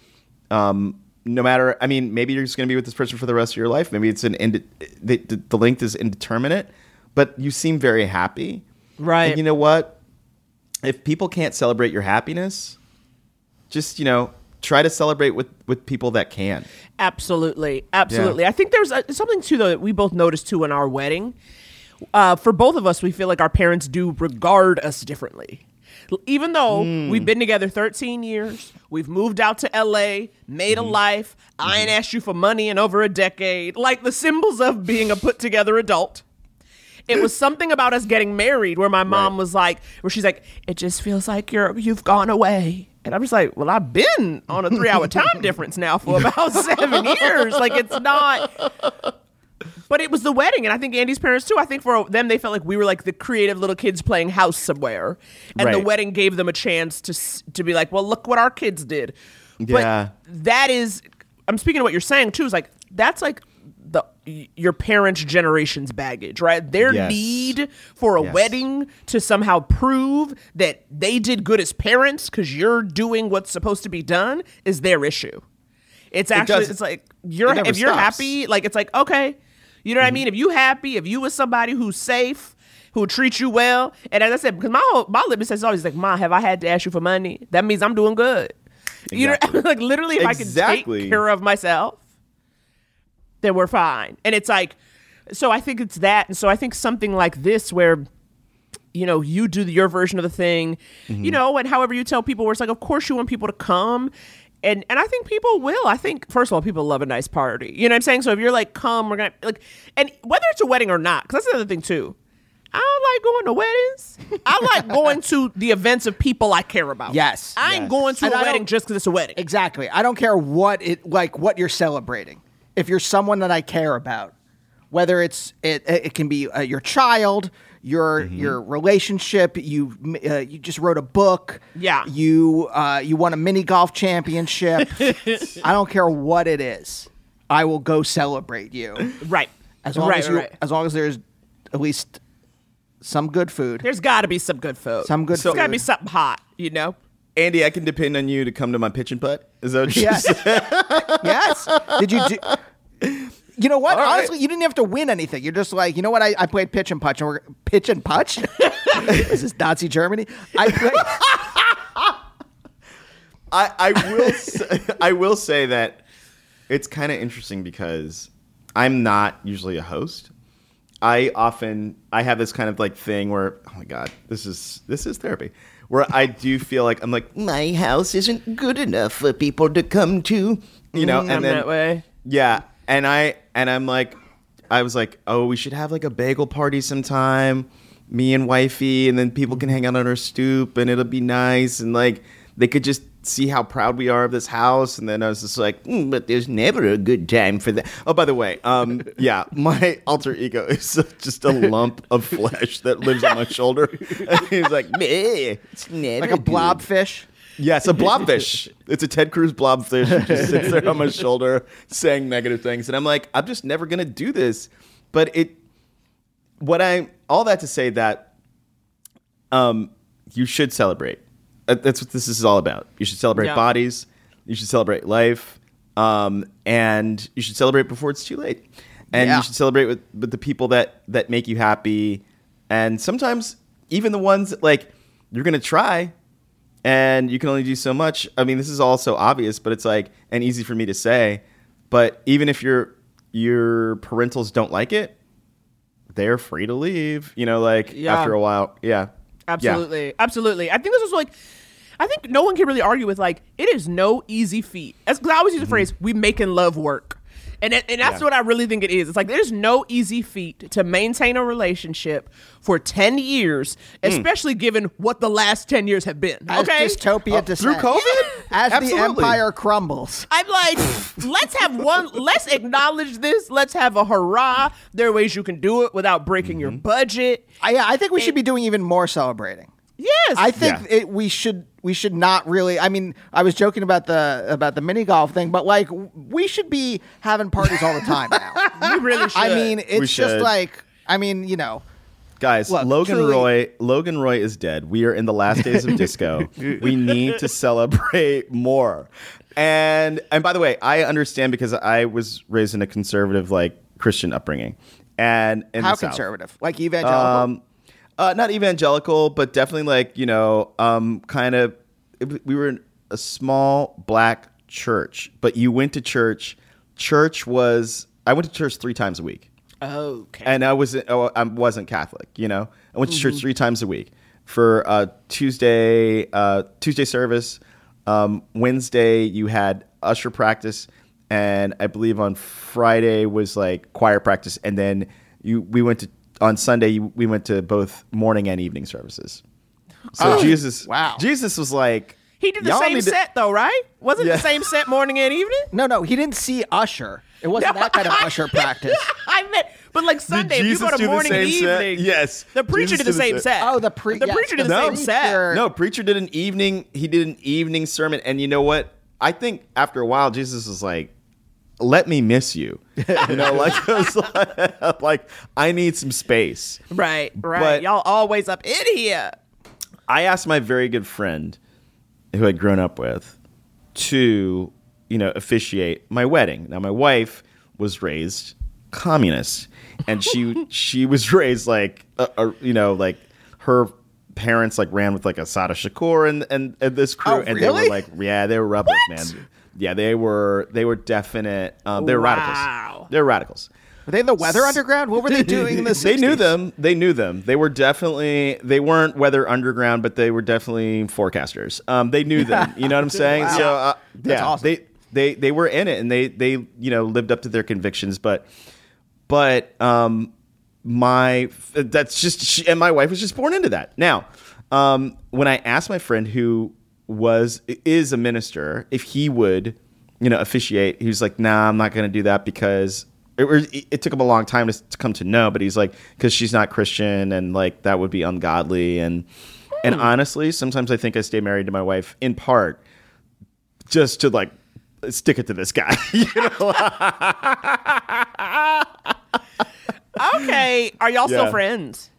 um, no matter i mean maybe you're just going to be with this person for the rest of your life maybe it's an inde- the, the, the length is indeterminate but you seem very happy Right. and you know what if people can't celebrate your happiness just you know try to celebrate with with people that can Absolutely, absolutely. I think there's a, something too though that we both noticed too in our wedding. Uh, for both of us, we feel like our parents do regard us differently. Even though hmm. we've been together 13 years, we've moved out to LA, made a mm-hmm. life. I ain't mm-hmm. asked you for money in over a decade. Like the symbols of being a put together adult. It was something about us getting married where my mom was like, where she's like, it just feels like you're you've gone away. And I'm just like, well, I've been on a three hour time difference now for about seven years. Like it's not but it was the wedding, and I think Andy's parents too. I think for them, they felt like we were like the creative little kids playing house somewhere, and the wedding gave them a chance to to be like, well, look what our kids did. Yeah. But that is, I'm speaking of what you're saying too. Is like that's like the your parents' generation's baggage, right? Their Yes. need for a Yes. wedding to somehow prove that they did good as parents because you're doing what's supposed to be done is their issue. It's actually does- it's like you're it if you're stops. happy, like it's like okay, you know what I mean. If you happy, if you with somebody who's safe, who treats you well, and as I said, because my whole, my litmus test is always like, "Ma, have I had to ask you for money? That means I'm doing good." You know, Exactly. like literally, if I can take care of myself, then we're fine. And it's like, so I think it's that, and so I think something like this where you know, you do your version of the thing, Mm-hmm. you know, and however you tell people where it's like, of course you want people to come. And and I think people will. I think first of all, people love a nice party. You know what I'm saying? So if you're like, come, we're gonna like and whether it's a wedding or not, because that's another thing too. I don't like going to weddings. I like going to the events of people I care about. Yes. I ain't Yes. going to And a I wedding just because it's a wedding. Exactly. I don't care what it like what you're celebrating. If you're someone that I care about, whether it's it, it can be uh, your child, your Mm-hmm. your relationship. You uh, you just wrote a book. Yeah. You uh, you won a mini golf championship. I don't care what it is. I will go celebrate you Right. as long right, as you right. as long as there's at least some good food. There's got to be some good food. Some good There's got to be something hot. You know. Andy, I can depend on you to come to my pitch and putt. Is that what you Yes. said? yes. Did you do? You know what? All right. Honestly, you didn't have to win anything. You're just like, you know what? I, I played pitch and punch, and we're pitch and punch. this is Nazi Germany. I played. I, I will say, I will say that it's kind of interesting because I'm not usually a host. I often I have this kind of like thing where oh my god this is this is therapy where I do feel like I'm like my house isn't good enough for people to come to you know Mm, and I'm then that way. yeah and I and I'm like I was like oh we should have like a bagel party sometime me and wifey and then people can hang out on our stoop and it'll be nice and like they could just see how proud we are of this house and then I was just like "Mm, but there's never a good time for that oh by the way um yeah my alter ego is just a lump of flesh that lives on my shoulder and he's like meh, it's never like a good." blobfish. Yes, a blobfish. it's a Ted Cruz blobfish. It just sits there on my shoulder saying negative things. And I'm like, I'm just never going to do this. But it, what I, all that to say that um, you should celebrate. Uh, That's what this is all about. You should celebrate Yeah. bodies. You should celebrate life. Um, and you should celebrate before it's too late. And Yeah. you should celebrate with, with the people that, that make you happy. And sometimes even the ones that like you're going to try and you can only do so much. I mean, this is all so obvious, but it's like and easy for me to say. But even if your your parentals don't like it, they're free to leave. You know, like Yeah. after a while. Yeah, Absolutely. Absolutely. I think this was like I think no one can really argue with like it is no easy feat. As I always use the mm-hmm. phrase "we making love work," and it, and that's Yeah. what I really think it is. It's like there's no easy feat to maintain a relationship for ten years, especially given what the last ten years have been. As okay, dystopia Uh, through descends. COVID? As the empire crumbles. I'm like, let's have one. Let's acknowledge this. Let's have a hurrah. There are ways you can do it without breaking your budget. I, yeah, I think we should be doing even more celebrating. Yes, I think Yeah. it, we should we should not really. I mean, I was joking about the about the mini golf thing, but like we should be having parties all the time now. we really should. I mean, it's just like I mean, you know, guys. Look, Logan truly- Roy. Logan Roy is dead. We are in the last days of disco. we need to celebrate more. And and by the way, I understand because I was raised in a conservative like Christian upbringing. And in how the South. conservative, like evangelical. Um, uh, not evangelical, but definitely like you know, um, kind of. We were in a small black church, but you went to church. Church was I went to church three times a week, okay. and I was oh, I wasn't Catholic. You know, I went to church three times a week for uh, Tuesday uh, Tuesday service. Um, Wednesday you had usher practice, and I believe on Friday was like choir practice, and then you we went to on Sunday we went to both morning and evening services. So Oh, Jesus, wow. Jesus was like He did the same need to- set though, right? Wasn't it Yeah. the same set morning and evening? no, no, he didn't see Usher. It wasn't that kind of Usher practice. I meant, but like Sunday, if you Jesus go to the morning and same set? evening, Yes. the preacher Jesus did the did the same set. set. Oh, the pre- the yes, preacher did the the same preacher- set. No, preacher did an evening. He did an evening sermon, and you know what? I think after a while, Jesus was like, "Let me miss you." You know, like, was like, like, I need some space. Right, right. But- Y'all always up in here. I asked my very good friend, who I'd grown up with, to you know officiate my wedding. Now, my wife was raised communist, and she she was raised like a, a, you know like her parents like ran with like Assata Shakur and, and and this crew, Oh, and they were like yeah they were rebels, man. Yeah, they were they were definite. Um, they were Wow. radicals. They're radicals. Were they in the Weather Underground? What were they doing in the 60s? They knew them. They knew them. They were definitely. They weren't weather underground, but they were definitely forecasters. Um, they knew them. You know what I'm saying? Wow. So uh, That's yeah, awesome. they they they were in it, and they they you know lived up to their convictions. But but um, my that's just she, and my wife was just born into that. Now, um, when I asked my friend who was is a minister if he would you know officiate, he was like, "Nah, I'm not going to do that because." It, it took him a long time to, to come to know, but he's like, because she's not Christian, and like that would be ungodly, and and hmm. honestly, sometimes I think I stay married to my wife in part just to like stick it to this guy. you know? Okay, are y'all still friends?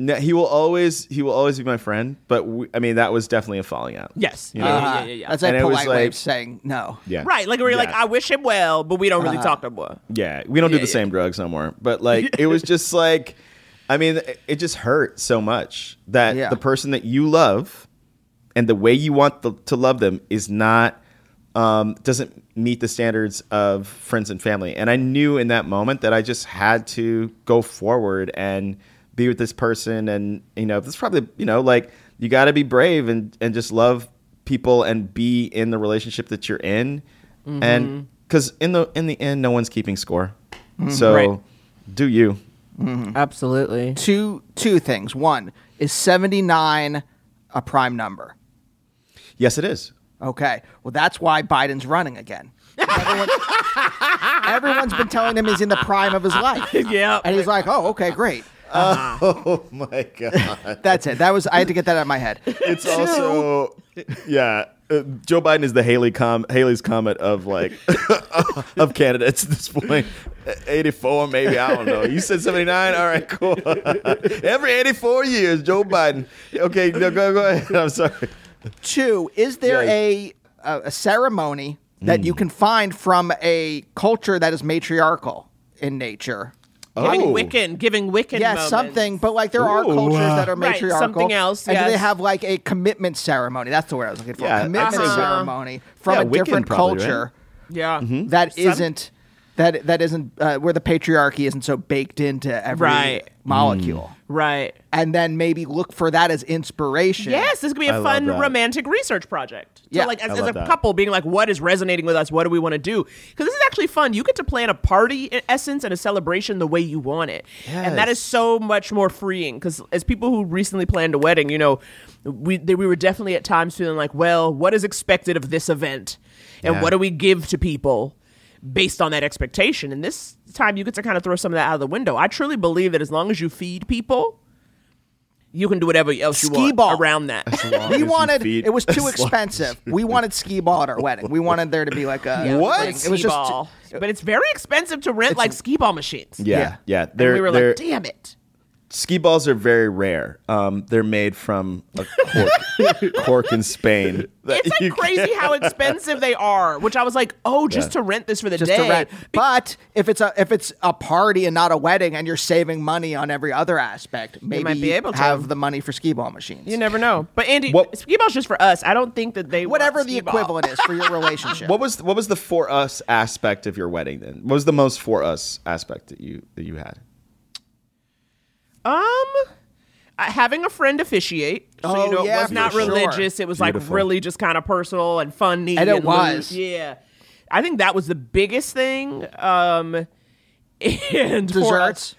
No, he will always he will always be my friend. But we, I mean, that was definitely a falling out. Yes. You Yeah, know? yeah, Uh, yeah, yeah. That's a And it was polite way of like- saying no. Yeah. Right, like where you're like, I wish him well, but we don't Uh-huh. really talk no more. Yeah, we don't do Yeah, the yeah. same drugs no more. But like, it was just like, I mean, it- it just hurt so much that Yeah. the person that you love and the way you want the, to love them is not um, doesn't meet the standards of friends and family. And I knew in that moment that I just had to go forward and be with this person. And you know, this probably you know like you got to be brave and and just love people and be in the relationship that you're in. And mm-hmm. because in the in the end, no one's keeping score. Mm-hmm. So Right. do you? Mm-hmm. Absolutely. Two two things. One is seventy nine a prime number. Yes, it is. Okay. Well, that's why Biden's running again. Everyone, everyone's been telling him he's in the prime of his life. Yeah. And he's like, oh, okay, great. Oh my god. That's it. That was I had to get that out of my head. It's also yeah. Uh, Joe Biden is the Haley com Halley's comet of like of candidates at this point. Eighty four, maybe I don't know. You said seventy nine. All right, cool. Every eighty four years, Joe Biden. Okay, no, go go ahead. I'm sorry. Two, is there Yeah. a, a ceremony that Hmm. you can find from a culture that is matriarchal in nature? Giving Oh. Wiccan, giving Wiccan Yeah, moments. something, but like there are Ooh. cultures that are matriarchal. Right, something else, And do they have like a commitment ceremony? That's the word I was looking for. Yeah, commitment I'd say so. ceremony from Yeah, a Wiccan different probably, right? culture Yeah. Mm-hmm. that Some- not that that isn't uh, where the patriarchy isn't so baked into every Right. molecule. Right. And then maybe look for that as inspiration. Yes, this could be a I fun romantic research project. Yeah. like as, as a that. couple being like, what is resonating with us? What do we want to do? Because this is actually fun. You get to plan a party in essence and a celebration the way you want it, and that is so much more freeing. Because as people who recently planned a wedding, you know, we they, we were definitely at times feeling like, well, what is expected of this event, and Yeah. what do we give to people? Based on that expectation, and this time you get to kind of throw some of that out of the window. I truly believe that as long as you feed people, you can do whatever else you Ski want ball. around that. long We wanted feed- it was too expensive. We wanted skee ball at our wedding. We wanted there to be like a What? like, it was just ball. but it's very expensive to rent like skee ball machines. Yeah, Yeah. yeah. And we were they're like, damn it. Ski balls are very rare. Um, they're made from a cork, cork in Spain. It's like crazy can't- how expensive they are, which I was like, oh, just Yeah. to rent this for the just day. to rent. But if it's a if it's a party and not a wedding, and you're saving money on every other aspect, maybe might be able to. have the money for skee ball machines. You never know. But Andy, What- skee ball's just for us. I don't think that they want whatever the skee ball. equivalent is for your relationship. What was what was the for us aspect of your wedding then? What was the most for us aspect that you that you had? Um, having a friend officiate. So Oh, you know, yeah, it was not for sure. religious. It was like really just kind of personal and funny. And it loose. was. Yeah. I think that was the biggest thing. Um, and desserts? us-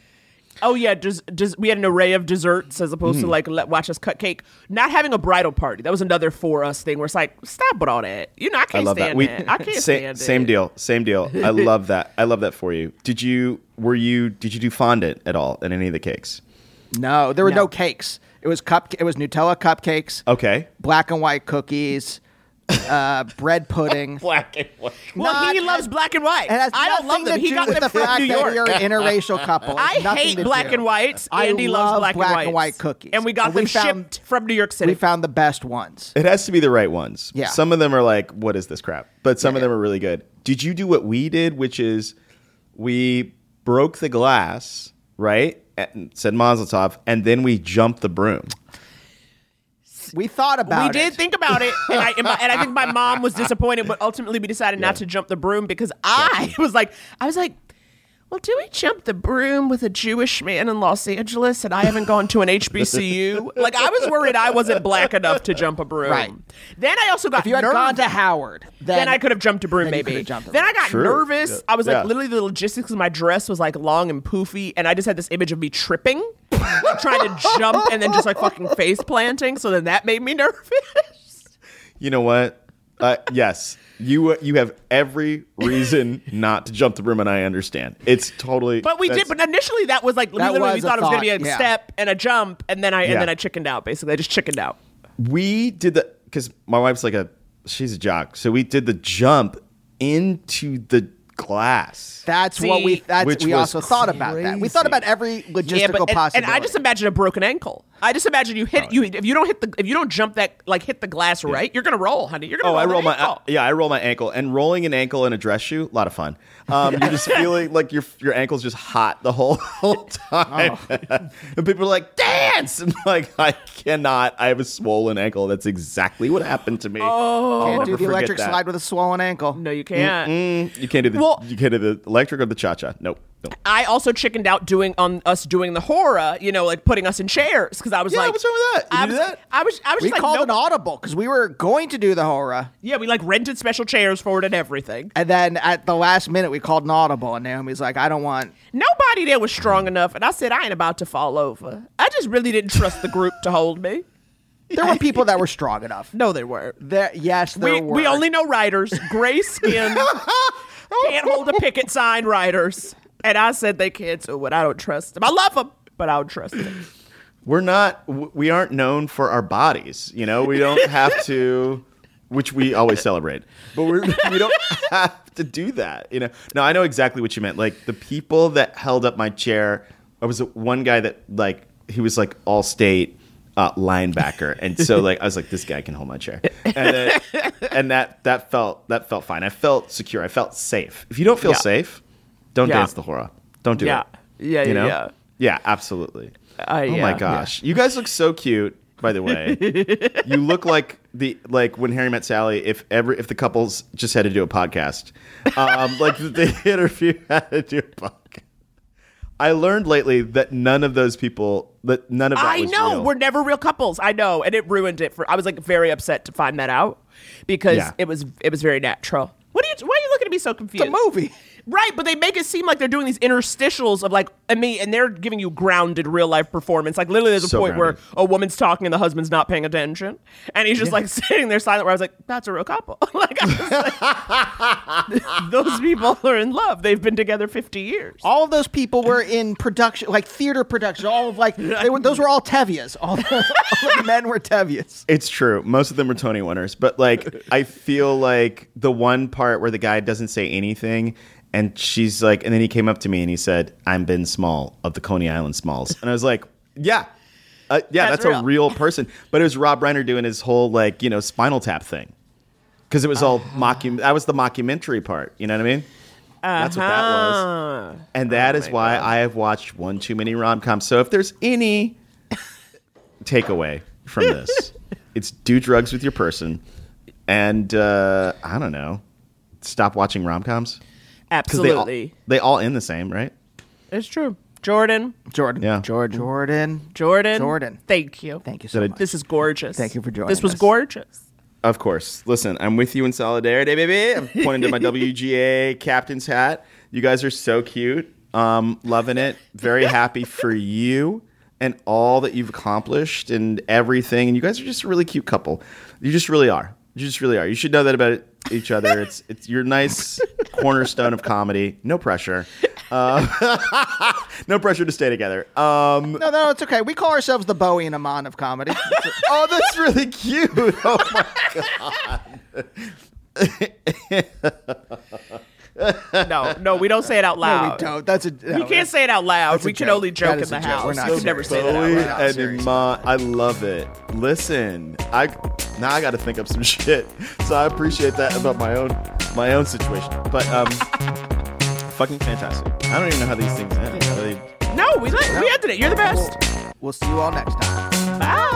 Oh yeah, des- des- we had an array of desserts as opposed to Mm. like let watch us cut cake. Not having a bridal party that was another for us thing where it's like stop with all that. You know I I can't love that. stand We that. I can't same, stand same it. deal. Same deal. I love that. I love that for you. Did you were you did you do fondant at all in any of the cakes? No, there were no. No. cakes. It was cup. It was Nutella cupcakes, Okay. black and white cookies, uh, bread pudding. Black and white. Well, Not- he loves black and white. Has I don't love them. He got them the from fact New York. we are an interracial couple. I hate black do. and whites. I Andy love loves black, black and, and white cookies. and we got And them we found- shipped from New York City. We found the best ones. It has to be the right ones. Yeah. Some of them are like, what is this crap? But some of them are really good. Did you do what we did, which is we broke the glass, right? And said Mazel Tov, and then we jumped the broom. We thought about we it. did think about it, and I, and, my, and I think my mom was disappointed, but ultimately we decided not to jump the broom because I was like, I was like, well, do we jump the broom with a Jewish man in Los Angeles, and I haven't gone to an HBCU? like I was worried I wasn't black enough to jump a broom. Right. Then I also got If you had nervous. gone to Howard, then, then, I could have jumped a broom, then maybe. jumped a then I got True. nervous. Yeah. I was like, Yeah. literally, the logistics of my dress was like long and poofy, and I just had this image of me tripping, like, trying to jump, and then just like fucking face planting. So then that made me nervous. You know what? Uh, yes, you you have every reason not to jump the broom, and I understand. It's totally. But we did. But initially, that was like we That literally was a thought it was going to be a yeah. step and a jump, and then I Yeah. and then I chickened out. Basically, I just chickened out. we did the because my wife's like a she's a jock, so we did the jump into the glass. That's what we. See? That's we was also thought about that. We thought about every logistical yeah, but and, possibility. and I just imagine a broken ankle. I just imagine you hit you if you don't hit the if you don't jump that like hit the glass right, you're gonna roll, honey. You're gonna Oh, roll I roll my ankle. yeah, I roll my ankle, and rolling an ankle in a dress shoe, a lot of fun. Um, you're just feeling like your your ankle's just hot the whole whole time, and people are like, "Dance!" I'm like, I cannot. I have a swollen ankle. That's exactly what happened to me. Oh, can't do the electric slide with a swollen ankle. No, you can't. You can't do the Well- you can't do the electric or the cha cha. Nope. Nope. I also chickened out doing on us doing the hora, you know, like putting us in chairs because I was Yeah, like, what's wrong with that? You I do was, that? I was, I was We just like, called an audible because we were going to do the hora, yeah, we like rented special chairs for it and everything. and then at the last minute we called an audible, and Naomi's like, "I don't want." Nobody there was strong enough, and I said I ain't about to fall over. I just really didn't trust the group to hold me. There were people that were strong enough. No, they weren't. There, yes, there We, were. we only know riders, gray skin, can't hold a picket sign riders. And I said they can't do it. I don't trust them. I love them, but I don't trust them. We're not. We aren't known for our bodies. You know, we don't have to. Which we always celebrate, but we're, we don't have to do that. You know. No, I know exactly what you meant. Like the people that held up my chair. I was one guy that like he was like all state uh, linebacker, and so like I was like this guy can hold my chair, and and that that felt that felt fine. I felt secure. I felt safe. If you don't feel Yeah. safe, don't Yeah. dance the hora. Don't do Yeah. it. Yeah, You yeah, know? yeah. Yeah, absolutely. Uh, oh yeah, my yeah. gosh, you guys look so cute. By the way, you look like the like when Harry met Sally. If ever if the couples just had to do a podcast, um, like the interview had to do a podcast. I learned lately that none of those people that none of that I was know real. we're never real couples. I know, and it ruined it for. I was like very upset to find that out because Yeah. it was it was very natural. What are you? Why are you looking at me so confused? It's a movie. Right, but they make it seem like they're doing these interstitials of like, I mean, and they're giving you grounded real life performance. Like literally, there's a So point grounded. where a woman's talking and the husband's not paying attention, and he's just like sitting there silent. Where I was like, that's a real couple. like, like those people are in love. They've been together 50 years. All of those people were in production, like theater production. All of like they were, those were all Tevyes. All the, all the men were Tevyes. It's true. Most of them are Tony winners, but like I feel like the one part where the guy doesn't say anything and she's like and then he came up to me and he said, "I'm Ben Small of the Coney Island Smalls." And I was like, "Yeah. Uh, yeah, That's that's, real. a real person." But it was Rob Reiner doing his whole like, you know, spinal tap thing. Cuz it was all Uh-huh. mockum that was the mockumentary part, you know what I mean? That's what that was. Uh-huh. And that is why God. I have watched one too many rom coms. So if there's any takeaway from this, it's do drugs with your person, and uh, I don't know, stop watching rom coms because they all, Absolutely, they all end the same, right? it's true. Jordan, Jordan. Yeah. Jordan. Jordan. Jordan, Jordan. Thank you. Thank you so Did I- much. This is gorgeous. Thank you for joining us. This was us. gorgeous. Of course. Listen, I'm with you in solidarity, baby. I'm pointing to my WGA captain's hat. You guys are so cute. Um, loving it. Very happy for you and all that you've accomplished and everything. And you guys are just a really cute couple. You just really are. You just really are. You should know that about each other. It's it's your nice cornerstone of comedy. No pressure. Uh, no pressure to stay together. Um, No, no, it's okay. We call ourselves the Bowie and Iman of comedy. oh, that's really cute. Oh my No, no, we don't say it out no, loud. we don't. That's a. We can't say it out loud. We can joke. only joke in the house. We're not We never say that out loud. not and serious. Iman, I love it. Listen, I now I got to think up some shit. So I appreciate that about my own my own situation. But um, fucking fantastic. I don't even know how these things end. Are they- No, we let, we ended it. You're the best. We'll see you all next time. Bye.